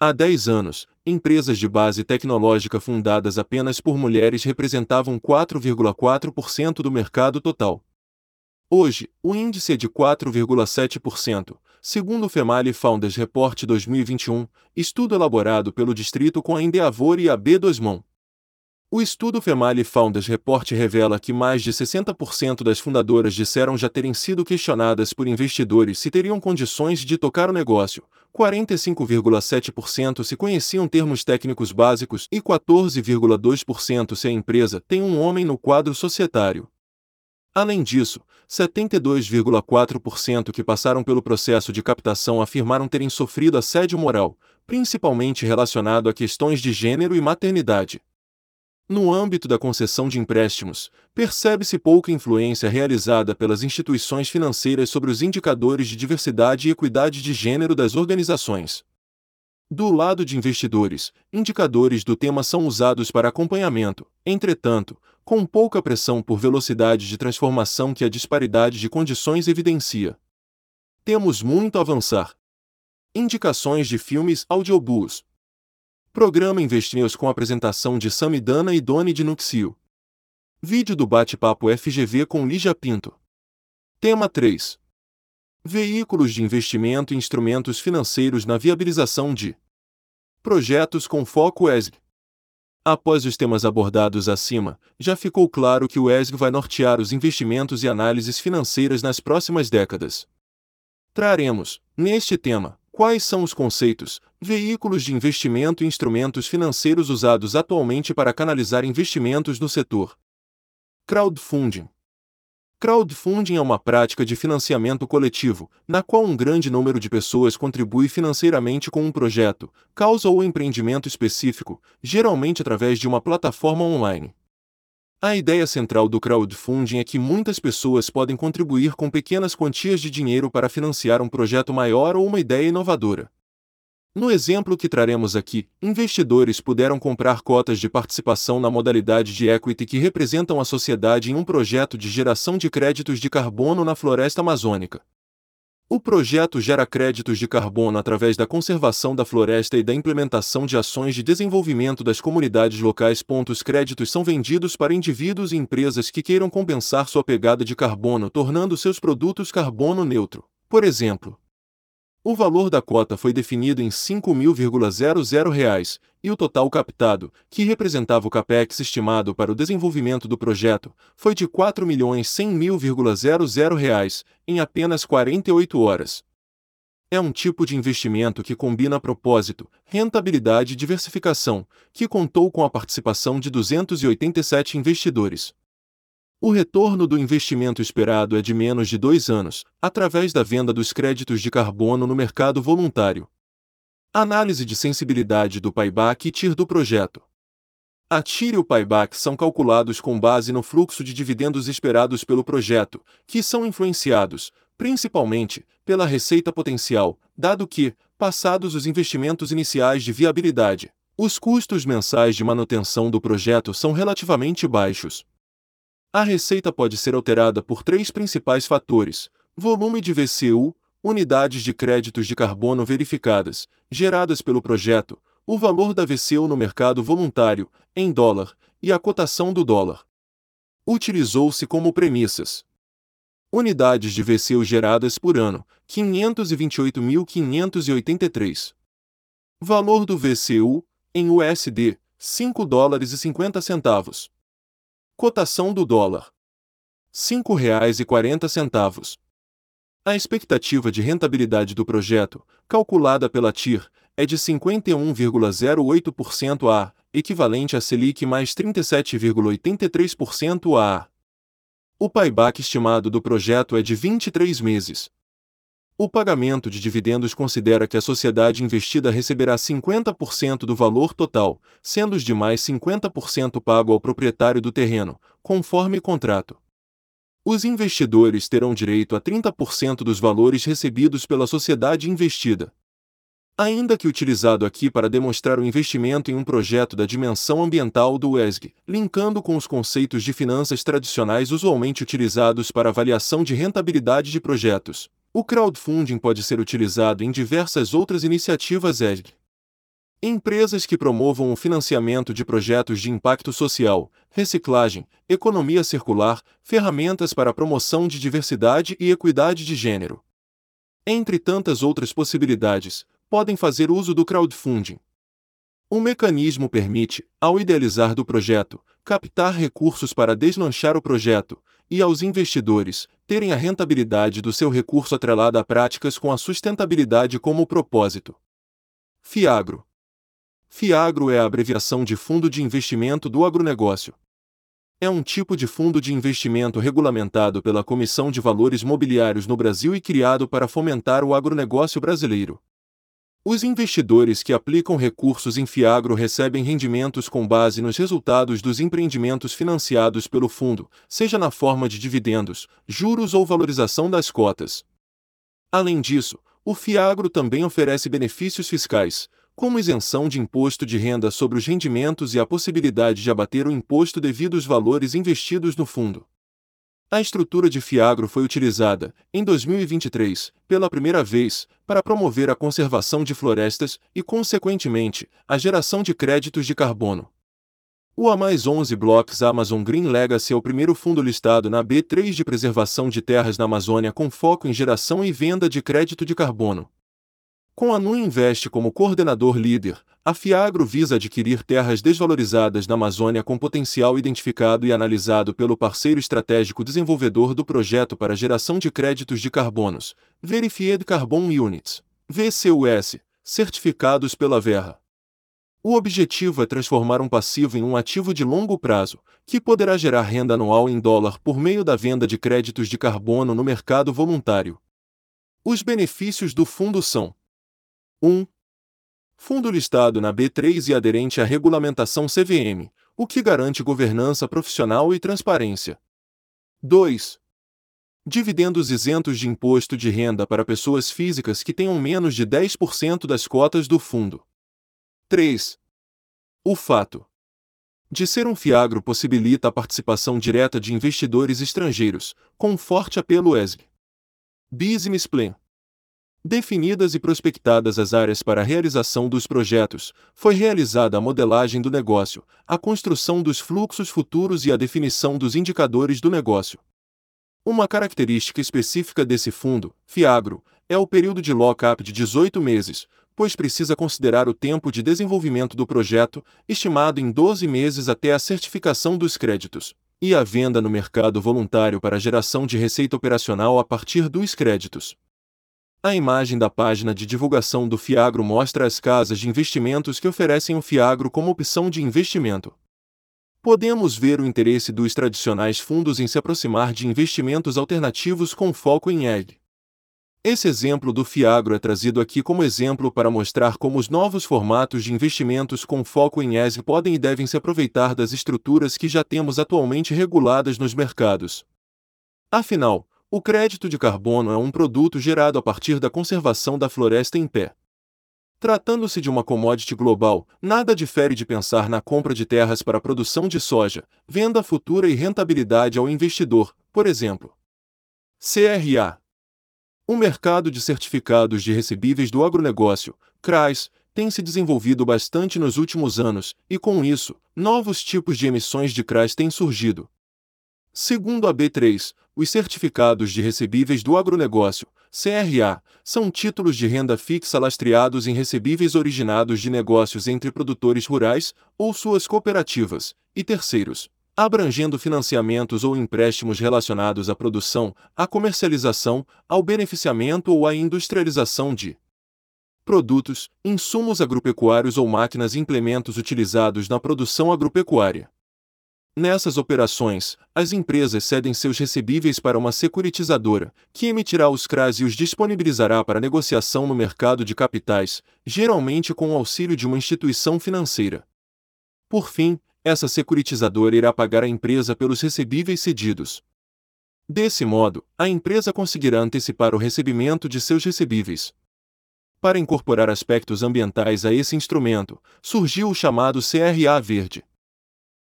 Há 10 anos, empresas de base tecnológica fundadas apenas por mulheres representavam 4,4% do mercado total. Hoje, o índice é de 4,7%, segundo o Female Founders Report 2021, estudo elaborado pelo distrito com a Endeavor e a B2Mon. O estudo Female Founders Report revela que mais de 60% das fundadoras disseram já terem sido questionadas por investidores se teriam condições de tocar o negócio, 45,7% se conheciam termos técnicos básicos e 14,2% se a empresa tem um homem no quadro societário. Além disso, 72,4% que passaram pelo processo de captação afirmaram terem sofrido assédio moral, principalmente relacionado a questões de gênero e maternidade. No âmbito da concessão de empréstimos, percebe-se pouca influência realizada pelas instituições financeiras sobre os indicadores de diversidade e equidade de gênero das organizações. Do lado de investidores, indicadores do tema são usados para acompanhamento, entretanto, com pouca pressão por velocidade de transformação que a disparidade de condições evidencia. Temos muito a avançar. Indicações de filmes audiobooks. Programa Investnews com apresentação de Samidana e Doni de Nuxio. Vídeo do bate-papo FGV com Lígia Pinto. Tema 3. Veículos de investimento e instrumentos financeiros na viabilização de projetos com foco ESG. Após os temas abordados acima, já ficou claro que o ESG vai nortear os investimentos e análises financeiras nas próximas décadas. Traremos, neste tema, Quais são os conceitos, veículos de investimento e instrumentos financeiros usados atualmente para canalizar investimentos no setor? Crowdfunding. Crowdfunding é uma prática de financiamento coletivo, na qual um grande número de pessoas contribui financeiramente com um projeto, causa ou empreendimento específico, geralmente através de uma plataforma online. A ideia central do crowdfunding é que muitas pessoas podem contribuir com pequenas quantias de dinheiro para financiar um projeto maior ou uma ideia inovadora. No exemplo que traremos aqui, investidores puderam comprar cotas de participação na modalidade de equity que representam a sociedade em um projeto de geração de créditos de carbono na floresta amazônica. O projeto gera créditos de carbono através da conservação da floresta e da implementação de ações de desenvolvimento das comunidades locais. Os créditos são vendidos para indivíduos e empresas que queiram compensar sua pegada de carbono, tornando seus produtos carbono neutro. Por exemplo, o valor da cota foi definido em 5.000,00 reais, e o total captado, que representava o capex estimado para o desenvolvimento do projeto, foi de 4.100.000,00 reais, em apenas 48 horas. É um tipo de investimento que combina propósito, rentabilidade e diversificação, que contou com a participação de 287 investidores. O retorno do investimento esperado é de menos de dois anos, através da venda dos créditos de carbono no mercado voluntário. Análise de sensibilidade do payback e TIR do projeto. A TIR e o payback são calculados com base no fluxo de dividendos esperados pelo projeto, que são influenciados, principalmente pela receita potencial, dado que, passados os investimentos iniciais de viabilidade, os custos mensais de manutenção do projeto são relativamente baixos. A receita pode ser alterada por três principais fatores: volume de VCU, unidades de créditos de carbono verificadas, geradas pelo projeto, o valor da VCU no mercado voluntário, em dólar, e a cotação do dólar. Utilizou-se como premissas. Unidades de VCU geradas por ano, 528.583. Valor do VCU, em USD, 5 dólares e 50 centavos. Cotação do dólar: R$ 5,40. A expectativa de rentabilidade do projeto, calculada pela TIR, é de 51,08% a, equivalente a Selic mais 37,83% a. O payback estimado do projeto é de 23 meses. O pagamento de dividendos considera que a sociedade investida receberá 50% do valor total, sendo os demais 50% pago ao proprietário do terreno, conforme contrato. Os investidores terão direito a 30% dos valores recebidos pela sociedade investida. Ainda que utilizado aqui para demonstrar o investimento em um projeto da dimensão ambiental do ESG, linkando com os conceitos de finanças tradicionais usualmente utilizados para avaliação de rentabilidade de projetos, o crowdfunding pode ser utilizado em diversas outras iniciativas ESG. Empresas que promovam o financiamento de projetos de impacto social, reciclagem, economia circular, ferramentas para a promoção de diversidade e equidade de gênero. Entre tantas outras possibilidades, podem fazer uso do crowdfunding. O mecanismo permite, ao idealizar do projeto, captar recursos para deslanchar o projeto, e aos investidores terem a rentabilidade do seu recurso atrelada a práticas com a sustentabilidade como propósito. FIAGRO FIAGRO é a abreviação de Fundo de Investimento do Agronegócio. É um tipo de fundo de investimento regulamentado pela Comissão de Valores Mobiliários no Brasil e criado para fomentar o agronegócio brasileiro. Os investidores que aplicam recursos em Fiagro recebem rendimentos com base nos resultados dos empreendimentos financiados pelo fundo, seja na forma de dividendos, juros ou valorização das cotas. Além disso, o Fiagro também oferece benefícios fiscais, como isenção de imposto de renda sobre os rendimentos e a possibilidade de abater o imposto devido aos valores investidos no fundo. A estrutura de Fiagro foi utilizada, em 2023, pela primeira vez, para promover a conservação de florestas e, consequentemente, a geração de créditos de carbono. O A mais 11 Blocks Amazon Green Legacy é o primeiro fundo listado na B3 de preservação de terras na Amazônia com foco em geração e venda de crédito de carbono. Com a Nu Invest como coordenador líder, a Fiagro visa adquirir terras desvalorizadas na Amazônia com potencial identificado e analisado pelo parceiro estratégico desenvolvedor do projeto para geração de créditos de carbonos, Verified Carbon Units, VCUS, certificados pela Verra. O objetivo é transformar um passivo em um ativo de longo prazo, que poderá gerar renda anual em dólar por meio da venda de créditos de carbono no mercado voluntário. Os benefícios do fundo são 1. Fundo listado na B3 e aderente à regulamentação CVM, o que garante governança profissional e transparência. 2. Dividendos isentos de imposto de renda para pessoas físicas que tenham menos de 10% das cotas do fundo. 3. O fato de ser um fiagro possibilita a participação direta de investidores estrangeiros, com forte apelo ESG. Business Plan Definidas e prospectadas as áreas para a realização dos projetos, foi realizada a modelagem do negócio, a construção dos fluxos futuros e a definição dos indicadores do negócio. Uma característica específica desse fundo, Fiagro, é o período de lock-up de 18 meses, pois precisa considerar o tempo de desenvolvimento do projeto, estimado em 12 meses até a certificação dos créditos, e a venda no mercado voluntário para geração de receita operacional a partir dos créditos. A imagem da página de divulgação do Fiagro mostra as casas de investimentos que oferecem o Fiagro como opção de investimento. Podemos ver o interesse dos tradicionais fundos em se aproximar de investimentos alternativos com foco em EG. Esse exemplo do Fiagro é trazido aqui como exemplo para mostrar como os novos formatos de investimentos com foco em ESG podem e devem se aproveitar das estruturas que já temos atualmente reguladas nos mercados. Afinal, O crédito de carbono é um produto gerado a partir da conservação da floresta em pé. Tratando-se de uma commodity global, nada difere de pensar na compra de terras para a produção de soja, venda futura e rentabilidade ao investidor, por exemplo. CRA O mercado de certificados de recebíveis do agronegócio, CRAS, tem se desenvolvido bastante nos últimos anos, e com isso, novos tipos de emissões de CRAS têm surgido. Segundo a B3, os certificados de recebíveis do agronegócio, CRA, são títulos de renda fixa lastreados em recebíveis originados de negócios entre produtores rurais ou suas cooperativas e terceiros, abrangendo financiamentos ou empréstimos relacionados à produção, à comercialização, ao beneficiamento ou à industrialização de produtos, insumos agropecuários ou máquinas e implementos utilizados na produção agropecuária. Nessas operações, as empresas cedem seus recebíveis para uma securitizadora, que emitirá os CRAs e os disponibilizará para negociação no mercado de capitais, geralmente com o auxílio de uma instituição financeira. Por fim, essa securitizadora irá pagar à empresa pelos recebíveis cedidos. Desse modo, a empresa conseguirá antecipar o recebimento de seus recebíveis. Para incorporar aspectos ambientais a esse instrumento, surgiu o chamado CRA Verde.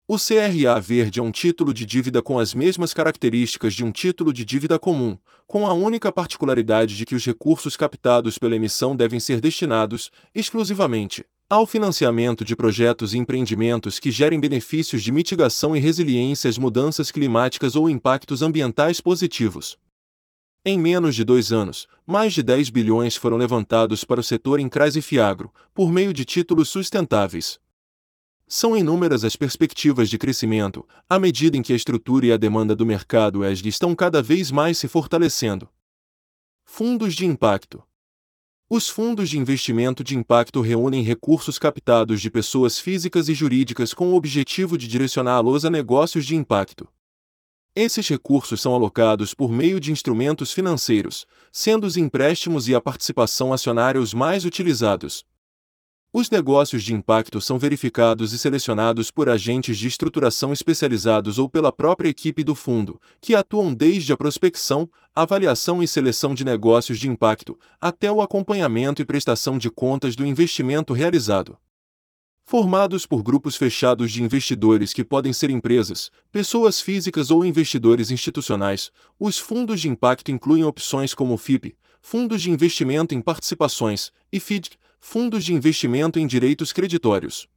O CRA verde é um título de dívida com as mesmas características de um título de dívida comum, com a única particularidade de que os recursos captados pela emissão devem ser destinados, exclusivamente, ao financiamento de projetos e empreendimentos que gerem benefícios de mitigação e resiliência às mudanças climáticas ou impactos ambientais positivos. Em menos de dois anos, mais de 10 bilhões foram levantados para o setor em CRAS e Fiagro, por meio de títulos sustentáveis. São inúmeras as perspectivas de crescimento, à medida em que a estrutura e a demanda do mercado ESG estão cada vez mais se fortalecendo. Fundos de Impacto Os fundos de investimento de impacto reúnem recursos captados de pessoas físicas e jurídicas com o objetivo de direcioná-los a negócios de impacto. Esses recursos são alocados por meio de instrumentos financeiros, sendo os empréstimos e a participação acionária os mais utilizados. Os negócios de impacto são verificados e selecionados por agentes de estruturação especializados ou pela própria equipe do fundo, que atuam desde a prospecção, avaliação e seleção de negócios de impacto, até o acompanhamento e prestação de contas do investimento realizado. Formados por grupos fechados de investidores que podem ser empresas, pessoas físicas ou investidores institucionais, os fundos de impacto incluem opções como FIP, fundos de investimento em participações, e FIDC, fundos de investimento em direitos creditórios.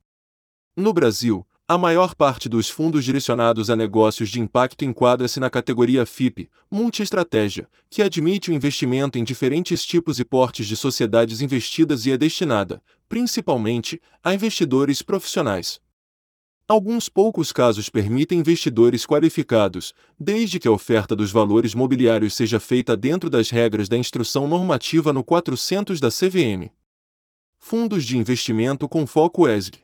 No Brasil, a maior parte dos fundos direcionados a negócios de impacto enquadra-se na categoria FIP, multi-estratégia, que admite o investimento em diferentes tipos e portes de sociedades investidas e é destinada, principalmente, a investidores profissionais. Alguns poucos casos permitem investidores qualificados, desde que a oferta dos valores mobiliários seja feita dentro das regras da instrução normativa no 400 da CVM. Fundos de investimento com foco ESG.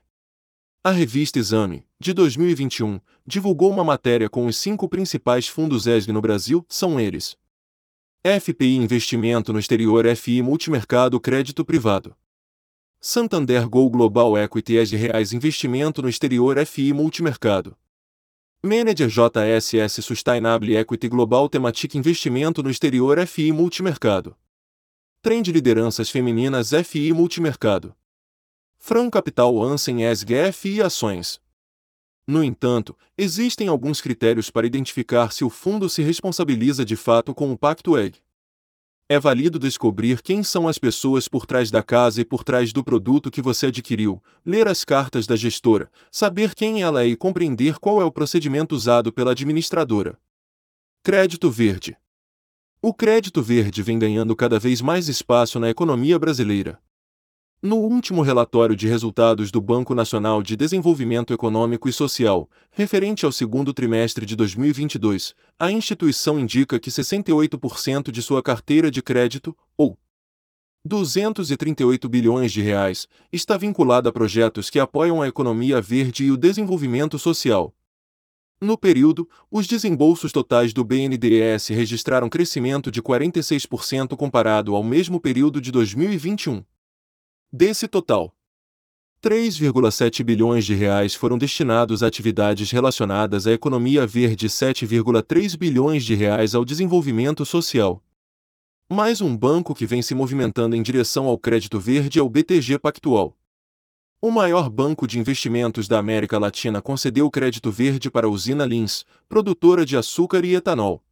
A revista Exame, de 2021, divulgou uma matéria com os cinco principais fundos ESG no Brasil, são eles: FPI Investimento no Exterior FI Multimercado Crédito Privado. Santander Go Global Equity ESG Reais Investimento no Exterior FI Multimercado. Manager JSS Sustainable Equity Global Thematic Investimento no Exterior FI Multimercado. Trend Lideranças Femininas FI Multimercado. Fran Capital Ansem ESG FI Ações. No entanto, existem alguns critérios para identificar se o fundo se responsabiliza de fato com o Pacto EG. É válido descobrir quem são as pessoas por trás da casa e por trás do produto que você adquiriu, ler as cartas da gestora, saber quem ela é e compreender qual é o procedimento usado pela administradora. Crédito Verde o crédito verde vem ganhando cada vez mais espaço na economia brasileira. No último relatório de resultados do Banco Nacional de Desenvolvimento Econômico e Social, referente ao segundo trimestre de 2022, a instituição indica que 68% de sua carteira de crédito, ou 238 bilhões de reais, está vinculada a projetos que apoiam a economia verde e o desenvolvimento social, no período, os desembolsos totais do BNDES registraram crescimento de 46% comparado ao mesmo período de 2021. Desse total, 3,7 bilhões de reais foram destinados a atividades relacionadas à economia verde e 7,3 bilhões de reais ao desenvolvimento social. Mais um banco que vem se movimentando em direção ao crédito verde é o BTG Pactual. O maior banco de investimentos da América Latina concedeu crédito verde para a usina Lins, produtora de açúcar e etanol.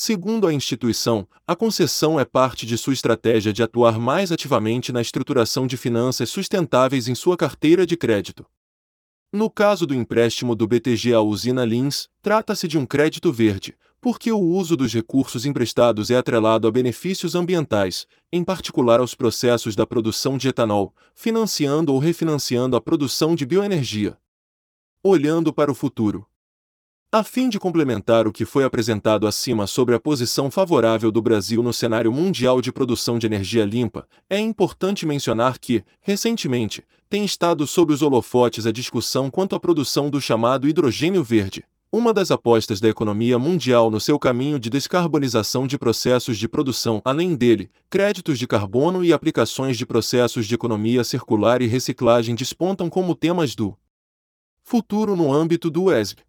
Segundo a instituição, a concessão é parte de sua estratégia de atuar mais ativamente na estruturação de finanças sustentáveis em sua carteira de crédito. No caso do empréstimo do BTG à usina Lins, trata-se de um crédito verde, porque o uso dos recursos emprestados é atrelado a benefícios ambientais, em particular aos processos da produção de etanol, financiando ou refinanciando a produção de bioenergia. Olhando para o futuro. A fim de complementar o que foi apresentado acima sobre a posição favorável do Brasil no cenário mundial de produção de energia limpa, é importante mencionar que, recentemente, tem estado sob os holofotes a discussão quanto à produção do chamado hidrogênio verde, uma das apostas da economia mundial no seu caminho de descarbonização de processos de produção. Além dele, créditos de carbono e aplicações de processos de economia circular e reciclagem despontam como temas do futuro no âmbito do ESG.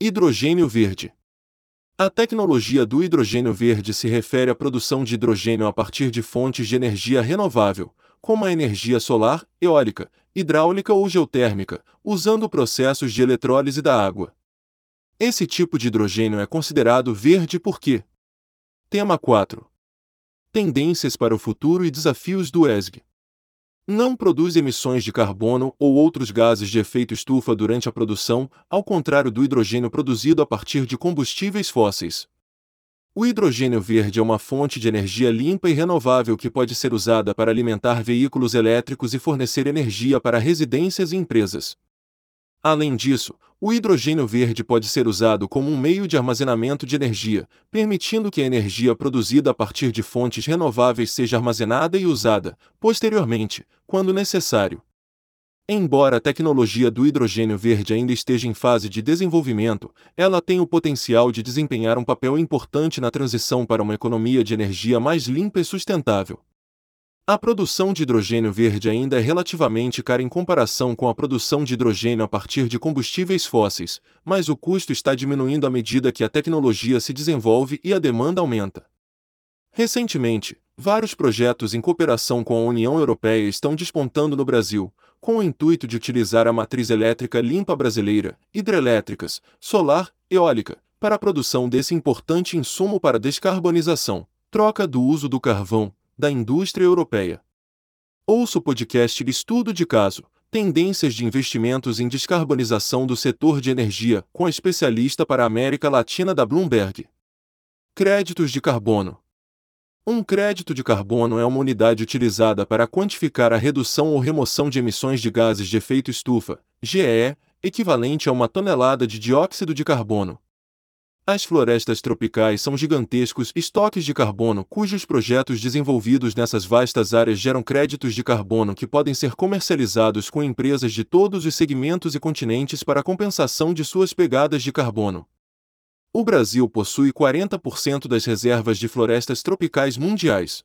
Hidrogênio verde. A tecnologia do hidrogênio verde se refere à produção de hidrogênio a partir de fontes de energia renovável, como a energia solar, eólica, hidráulica ou geotérmica, usando processos de eletrólise da água. Esse tipo de hidrogênio é considerado verde porque Tema 4. Tendências para o futuro e desafios do ESG não produz emissões de carbono ou outros gases de efeito estufa durante a produção, ao contrário do hidrogênio produzido a partir de combustíveis fósseis. O hidrogênio verde é uma fonte de energia limpa e renovável que pode ser usada para alimentar veículos elétricos e fornecer energia para residências e empresas. Além disso, o hidrogênio verde pode ser usado como um meio de armazenamento de energia, permitindo que a energia produzida a partir de fontes renováveis seja armazenada e usada, posteriormente, quando necessário. Embora a tecnologia do hidrogênio verde ainda esteja em fase de desenvolvimento, ela tem o potencial de desempenhar um papel importante na transição para uma economia de energia mais limpa e sustentável. A produção de hidrogênio verde ainda é relativamente cara em comparação com a produção de hidrogênio a partir de combustíveis fósseis, mas o custo está diminuindo à medida que a tecnologia se desenvolve e a demanda aumenta. Recentemente, vários projetos em cooperação com a União Europeia estão despontando no Brasil, com o intuito de utilizar a matriz elétrica limpa brasileira, hidrelétricas, solar, eólica, para a produção desse importante insumo para descarbonização, troca do uso do carvão, da indústria europeia. Ouça o podcast Estudo de Caso, Tendências de Investimentos em Descarbonização do Setor de Energia, com a especialista para a América Latina da Bloomberg. Créditos de carbono. Um crédito de carbono é uma unidade utilizada para quantificar a redução ou remoção de emissões de gases de efeito estufa, GE, equivalente a uma tonelada de dióxido de carbono, as florestas tropicais são gigantescos estoques de carbono cujos projetos desenvolvidos nessas vastas áreas geram créditos de carbono que podem ser comercializados com empresas de todos os segmentos e continentes para compensação de suas pegadas de carbono. O Brasil possui 40% das reservas de florestas tropicais mundiais.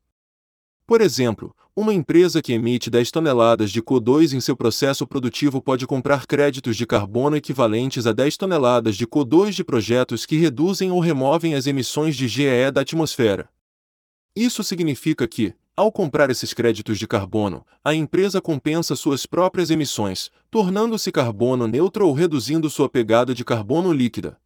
Por exemplo, uma empresa que emite 10 toneladas de CO2 em seu processo produtivo pode comprar créditos de carbono equivalentes a 10 toneladas de CO2 de projetos que reduzem ou removem as emissões de GE da atmosfera. Isso significa que, ao comprar esses créditos de carbono, a empresa compensa suas próprias emissões, tornando-se carbono neutro ou reduzindo sua pegada de carbono líquida.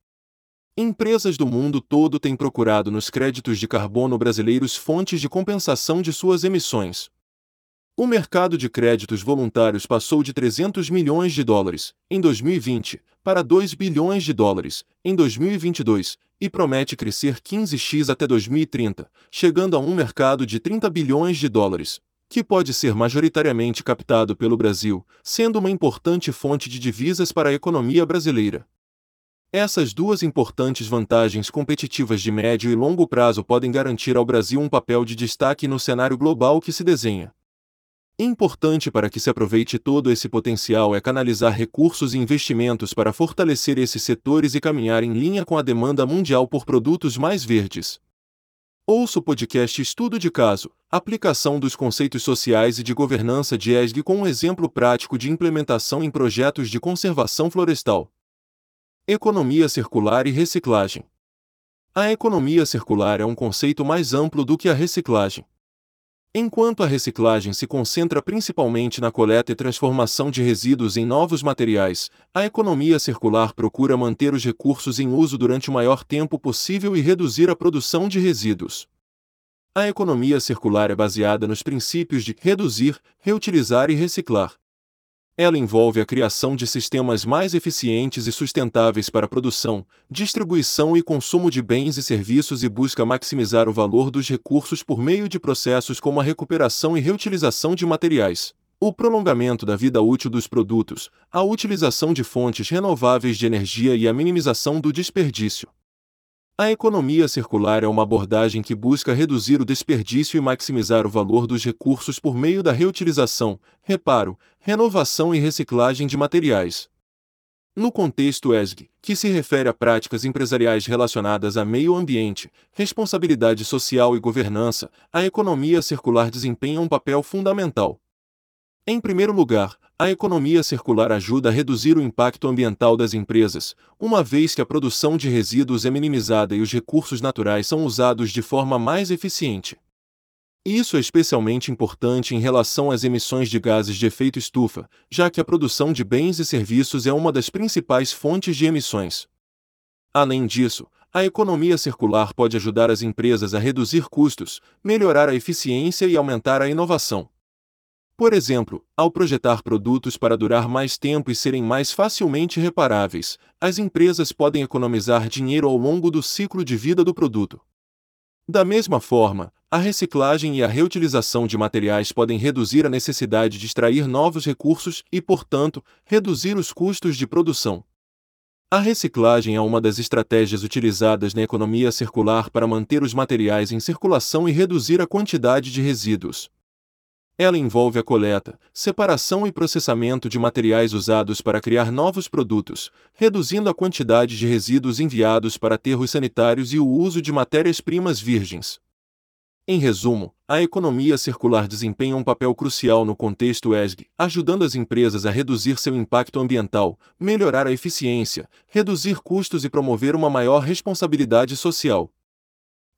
Empresas do mundo todo têm procurado nos créditos de carbono brasileiros fontes de compensação de suas emissões. O mercado de créditos voluntários passou de 300 milhões de dólares, em 2020, para 2 bilhões de dólares, em 2022, e promete crescer 15x até 2030, chegando a um mercado de 30 bilhões de dólares, que pode ser majoritariamente captado pelo Brasil, sendo uma importante fonte de divisas para a economia brasileira. Essas duas importantes vantagens competitivas de médio e longo prazo podem garantir ao Brasil um papel de destaque no cenário global que se desenha. Importante para que se aproveite todo esse potencial é canalizar recursos e investimentos para fortalecer esses setores e caminhar em linha com a demanda mundial por produtos mais verdes. Ouça o podcast Estudo de Caso, aplicação dos conceitos sociais e de governança de ESG com um exemplo prático de implementação em projetos de conservação florestal. Economia circular e reciclagem. A economia circular é um conceito mais amplo do que a reciclagem. Enquanto a reciclagem se concentra principalmente na coleta e transformação de resíduos em novos materiais, a economia circular procura manter os recursos em uso durante o maior tempo possível e reduzir a produção de resíduos. A economia circular é baseada nos princípios de reduzir, reutilizar e reciclar. Ela envolve a criação de sistemas mais eficientes e sustentáveis para a produção, distribuição e consumo de bens e serviços e busca maximizar o valor dos recursos por meio de processos como a recuperação e reutilização de materiais, o prolongamento da vida útil dos produtos, a utilização de fontes renováveis de energia e a minimização do desperdício. A economia circular é uma abordagem que busca reduzir o desperdício e maximizar o valor dos recursos por meio da reutilização, reparo, renovação e reciclagem de materiais. No contexto ESG, que se refere a práticas empresariais relacionadas a meio ambiente, responsabilidade social e governança, a economia circular desempenha um papel fundamental. Em primeiro lugar, a economia circular ajuda a reduzir o impacto ambiental das empresas, uma vez que a produção de resíduos é minimizada e os recursos naturais são usados de forma mais eficiente. Isso é especialmente importante em relação às emissões de gases de efeito estufa, já que a produção de bens e serviços é uma das principais fontes de emissões. Além disso, a economia circular pode ajudar as empresas a reduzir custos, melhorar a eficiência e aumentar a inovação. Por exemplo, ao projetar produtos para durar mais tempo e serem mais facilmente reparáveis, as empresas podem economizar dinheiro ao longo do ciclo de vida do produto. Da mesma forma, a reciclagem e a reutilização de materiais podem reduzir a necessidade de extrair novos recursos e, portanto, reduzir os custos de produção. A reciclagem é uma das estratégias utilizadas na economia circular para manter os materiais em circulação e reduzir a quantidade de resíduos. Ela envolve a coleta, separação e processamento de materiais usados para criar novos produtos, reduzindo a quantidade de resíduos enviados para aterros sanitários e o uso de matérias-primas virgens. Em resumo, a economia circular desempenha um papel crucial no contexto ESG, ajudando as empresas a reduzir seu impacto ambiental, melhorar a eficiência, reduzir custos e promover uma maior responsabilidade social.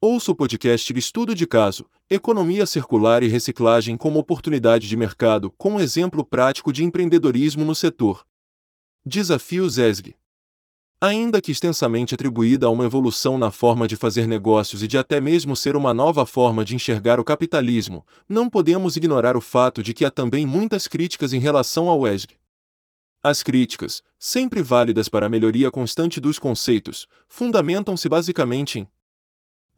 Ouça o podcast Estudo de Caso, Economia Circular e Reciclagem como Oportunidade de Mercado, com um exemplo prático de empreendedorismo no setor. Desafios ESG Ainda que extensamente atribuída a uma evolução na forma de fazer negócios e de até mesmo ser uma nova forma de enxergar o capitalismo, não podemos ignorar o fato de que há também muitas críticas em relação ao ESG. As críticas, sempre válidas para a melhoria constante dos conceitos, fundamentam-se basicamente em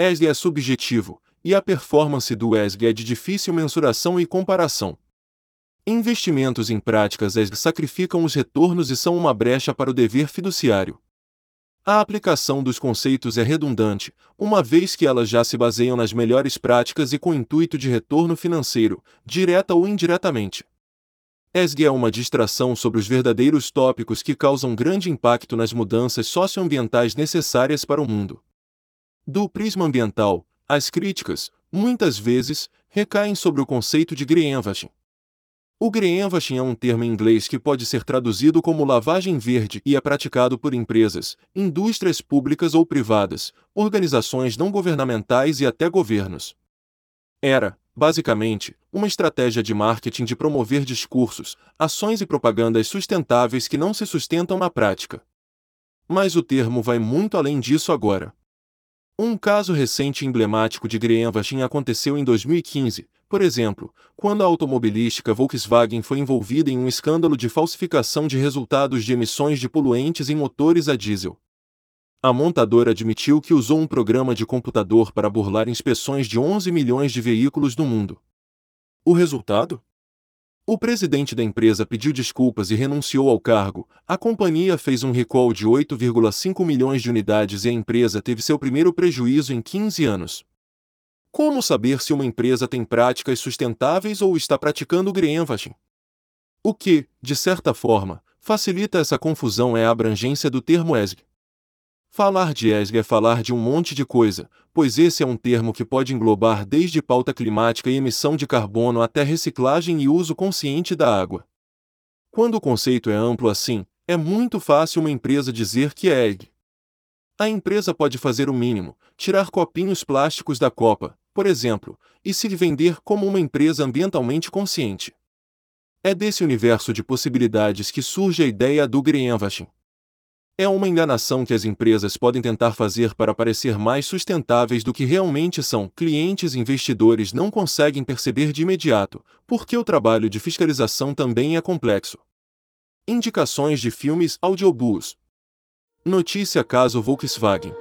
ESG é subjetivo, e a performance do ESG é de difícil mensuração e comparação. Investimentos em práticas ESG sacrificam os retornos e são uma brecha para o dever fiduciário. A aplicação dos conceitos é redundante, uma vez que elas já se baseiam nas melhores práticas e com intuito de retorno financeiro, direta ou indiretamente. ESG é uma distração sobre os verdadeiros tópicos que causam grande impacto nas mudanças socioambientais necessárias para o mundo. Do prisma ambiental, as críticas, muitas vezes, recaem sobre o conceito de greenwashing. O greenwashing é um termo em inglês que pode ser traduzido como lavagem verde e é praticado por empresas, indústrias públicas ou privadas, organizações não governamentais e até governos. Era, basicamente, uma estratégia de marketing de promover discursos, ações e propagandas sustentáveis que não se sustentam na prática. Mas o termo vai muito além disso agora. Um caso recente emblemático de greenwashing aconteceu em 2015, por exemplo, quando a automobilística Volkswagen foi envolvida em um escândalo de falsificação de resultados de emissões de poluentes em motores a diesel. A montadora admitiu que usou um programa de computador para burlar inspeções de 11 milhões de veículos no mundo. O resultado? O presidente da empresa pediu desculpas e renunciou ao cargo. A companhia fez um recall de 8,5 milhões de unidades e a empresa teve seu primeiro prejuízo em 15 anos. Como saber se uma empresa tem práticas sustentáveis ou está praticando greenwashing? O que, de certa forma, facilita essa confusão é a abrangência do termo ESG. Falar de ESG é falar de um monte de coisa, pois esse é um termo que pode englobar desde pauta climática e emissão de carbono até reciclagem e uso consciente da água. Quando o conceito é amplo assim, é muito fácil uma empresa dizer que é ESG. A empresa pode fazer o mínimo, tirar copinhos plásticos da copa, por exemplo, e se vender como uma empresa ambientalmente consciente. É desse universo de possibilidades que surge a ideia do greenwashing. É uma enganação que as empresas podem tentar fazer para parecer mais sustentáveis do que realmente são. Clientes e investidores não conseguem perceber de imediato, porque o trabalho de fiscalização também é complexo. Indicações de filmes audiobooks. Notícia caso Volkswagen.